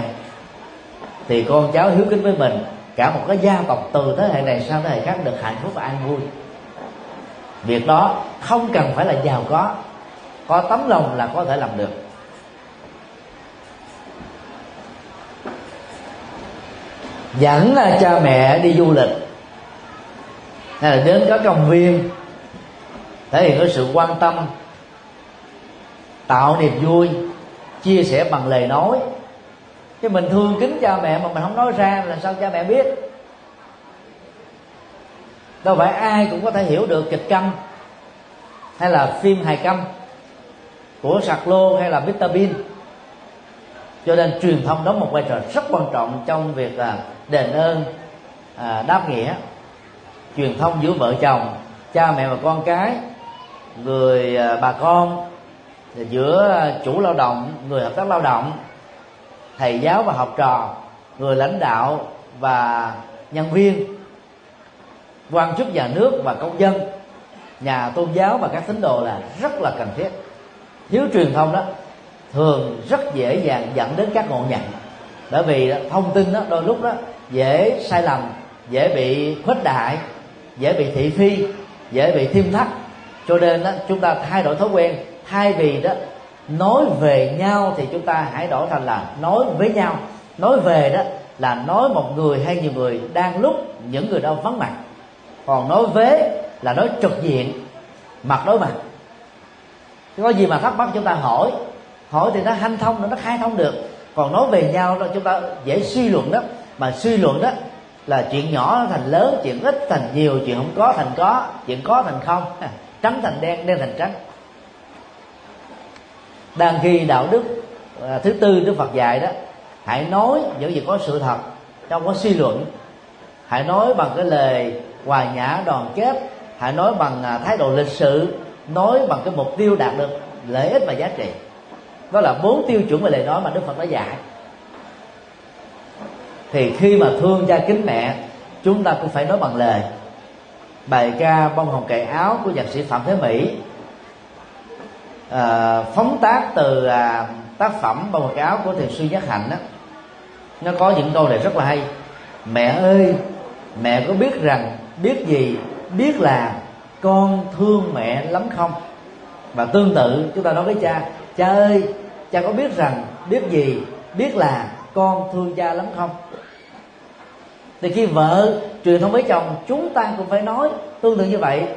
thì con cháu hiếu kính với mình, cả một cái gia tộc từ thế hệ này sang thế hệ khác được hạnh phúc và an vui. Việc đó không cần phải là giàu có có tấm lòng là có thể làm được. Dẫn là cha mẹ đi du lịch, hay là đến các công viên, thể hiện cái sự quan tâm tạo niềm vui chia sẻ bằng lời nói. Chứ mình thương kính cha mẹ mà mình không nói ra là sao cha mẹ biết? Đâu phải ai cũng có thể hiểu được kịch câm hay là phim hài câm của sạc lô hay là Mr Bean. Cho nên truyền thông đóng một vai trò rất quan trọng trong việc là đền ơn à, đáp nghĩa truyền thông giữa vợ chồng cha mẹ và con cái người à, bà con giữa chủ lao động người hợp tác lao động thầy giáo và học trò người lãnh đạo và nhân viên quan chức nhà nước và công dân nhà tôn giáo và các tín đồ là rất là cần thiết. Thiếu truyền thông đó thường rất dễ dàng dẫn đến các ngộ nhận. Bởi vì thông tin đó đôi lúc đó dễ sai lầm dễ bị khuếch đại dễ bị thị phi dễ bị thiêm thắt. Cho nên đó, chúng ta thay đổi thói quen thay vì đó, nói về nhau thì chúng ta hãy đổi thành là nói với nhau. Nói về đó là nói một người hay nhiều người đang lúc những người đó vắng mặt. Còn nói vế là nói trực diện, mặt đối mặt. Có gì mà thắc mắc chúng ta hỏi. Hỏi thì nó hanh thông, nó khai thông được. Còn nói về nhau đó, chúng ta dễ suy luận đó. Mà suy luận đó là chuyện nhỏ thành lớn, chuyện ít thành nhiều, chuyện không có thành có, chuyện có thành không, trắng thành đen đen thành trắng đang ghi đạo đức à, thứ tư đức phật dạy đó hãy nói những gì có sự thật trong có suy luận. Hãy nói bằng cái lời hòa nhã đoàn kết hãy nói bằng à, thái độ lịch sự nói bằng cái mục tiêu đạt được lợi ích và giá trị. Đó là bốn tiêu chuẩn về lời nói mà đức phật đã dạy. Thì khi mà thương cha kính mẹ chúng ta cũng phải nói bằng lời. Bài ca bông hồng cài áo của nhạc sĩ phạm thế mỹ à, phóng tác từ à, tác phẩm bao quần áo của thiền sư giác hạnh đó nó có những câu này rất là hay. Mẹ ơi mẹ có biết rằng biết gì biết là con thương mẹ lắm không? Và tương tự chúng ta nói với cha cha ơi cha có biết rằng biết gì biết là con thương cha lắm không? Thì khi vợ truyền thông với chồng chúng ta cũng phải nói tương tự như vậy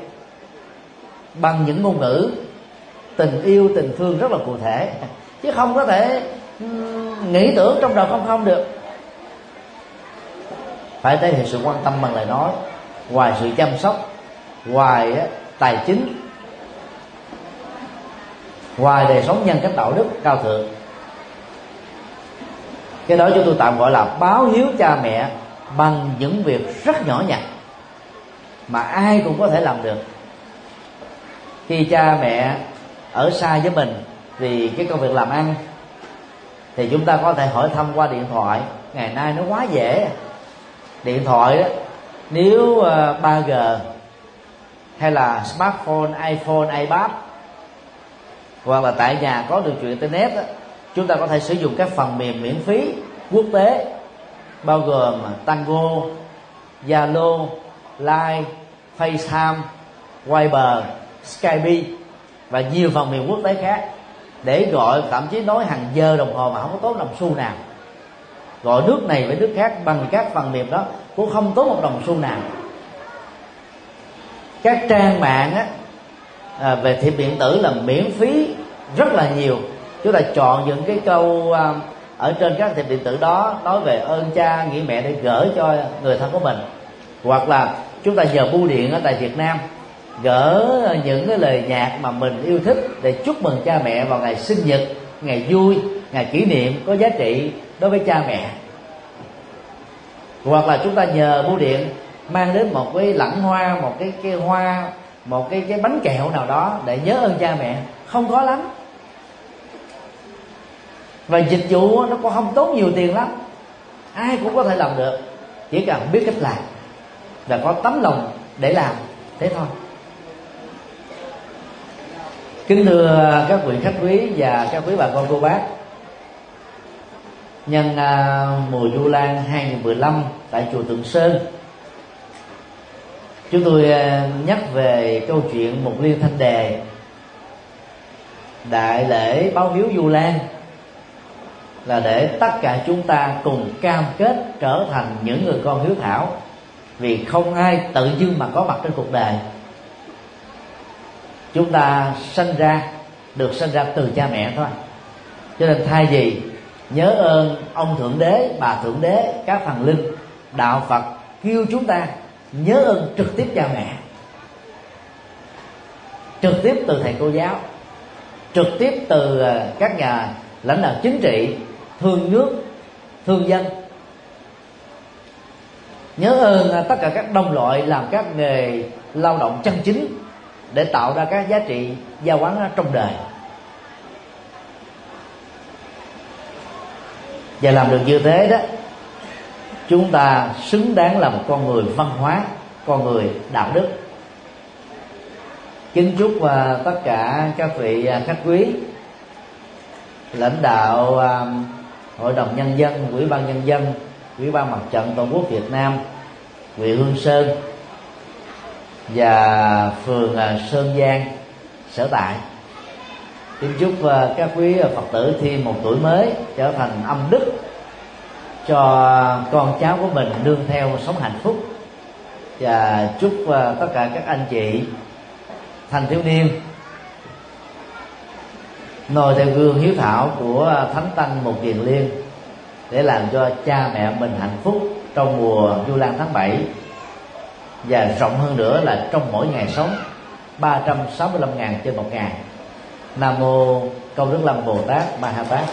bằng những ngôn ngữ tình yêu, tình thương rất là cụ thể. Chứ không có thể nghĩ tưởng trong đầu không không được. Phải thể hiện sự quan tâm bằng lời nói, ngoài sự chăm sóc, ngoài tài chính, ngoài đời sống nhân cách đạo đức cao thượng. Cái đó chúng tôi tạm gọi là báo hiếu cha mẹ bằng những việc rất nhỏ nhặt mà ai cũng có thể làm được. Khi cha mẹ ở xa với mình vì cái công việc làm ăn thì chúng ta có thể hỏi thăm qua điện thoại. Ngày nay nó quá dễ. Điện thoại đó nếu ờ, 3G hay là smartphone iPhone iPad hoặc là tại nhà có được chuyện internet đó, chúng ta có thể sử dụng các phần mềm miễn phí quốc tế bao gồm Tango, Zalo, Line, FaceTime, Viber, Skype và nhiều phần mềm quốc tế khác để gọi thậm chí nói hàng giờ đồng hồ mà không có tốn đồng xu nào. Gọi nước này với nước khác bằng các phần mềm đó cũng không tốn một đồng xu nào. Các trang mạng á, à, về thiệp điện tử là miễn phí rất là nhiều. Chúng ta chọn những cái câu à, ở trên các thiệp điện tử đó nói về ơn cha nghĩa mẹ để gửi cho người thân của mình. Hoặc là chúng ta nhờ bưu điện ở tại Việt Nam gỡ những cái lời nhạc mà mình yêu thích để chúc mừng cha mẹ vào ngày sinh nhật, ngày vui, ngày kỷ niệm có giá trị đối với cha mẹ. Hoặc là chúng ta nhờ bưu điện mang đến một cái lẵng hoa, một cái cái hoa, một cái cái bánh kẹo nào đó để nhớ ơn cha mẹ, không có lắm. Và dịch vụ nó cũng không tốn nhiều tiền lắm. Ai cũng có thể làm được, chỉ cần biết cách làm và có tấm lòng để làm, thế thôi kính thưa các vị khách quý và các quý bà con cô bác. Nhân uh, mùa du Lan 2015 tại chùa Tượng Sơn chúng tôi uh, nhắc về câu chuyện một liên thanh đề đại lễ báo hiếu du Lan là để tất cả chúng ta cùng cam kết trở thành những người con hiếu thảo. Vì không ai tự dưng mà có mặt trên cuộc đời chúng ta sinh ra, được sinh ra từ cha mẹ thôi. Cho nên thay vì nhớ ơn ông thượng đế, bà thượng đế, các thần linh, đạo phật kêu chúng ta nhớ ơn trực tiếp cha mẹ, trực tiếp từ thầy cô giáo, trực tiếp từ ờ, các nhà lãnh đạo chính trị, thương nước, thương dân. Nhớ ơn ờ, tất cả các đồng loại làm các nghề lao động chân chính để tạo ra các giá trị gia quán trong đời. Và làm được như thế đó, chúng ta xứng đáng là một con người văn hóa, con người đạo đức. Kính chúc và tất cả các vị à, khách quý, lãnh đạo à, hội đồng nhân dân, ủy ban nhân dân, ủy ban mặt trận tổ quốc việt nam huyện hương sơn và phường à, sơn giang sở tại. Kính chúc à, các quý phật tử thêm một tuổi mới trở thành âm đức cho con cháu của mình nương theo sống hạnh phúc. Và chúc à, tất cả các anh chị thanh thiếu niên noi theo gương hiếu thảo của thánh tăng một kiền liên để làm cho cha mẹ mình hạnh phúc trong mùa du lan tháng 7 và rộng hơn nữa là trong mỗi ngày sống 365 ngàn trên một ngày. Nam mô Công Đức Lâm Bồ Tát Ma Ha Tát.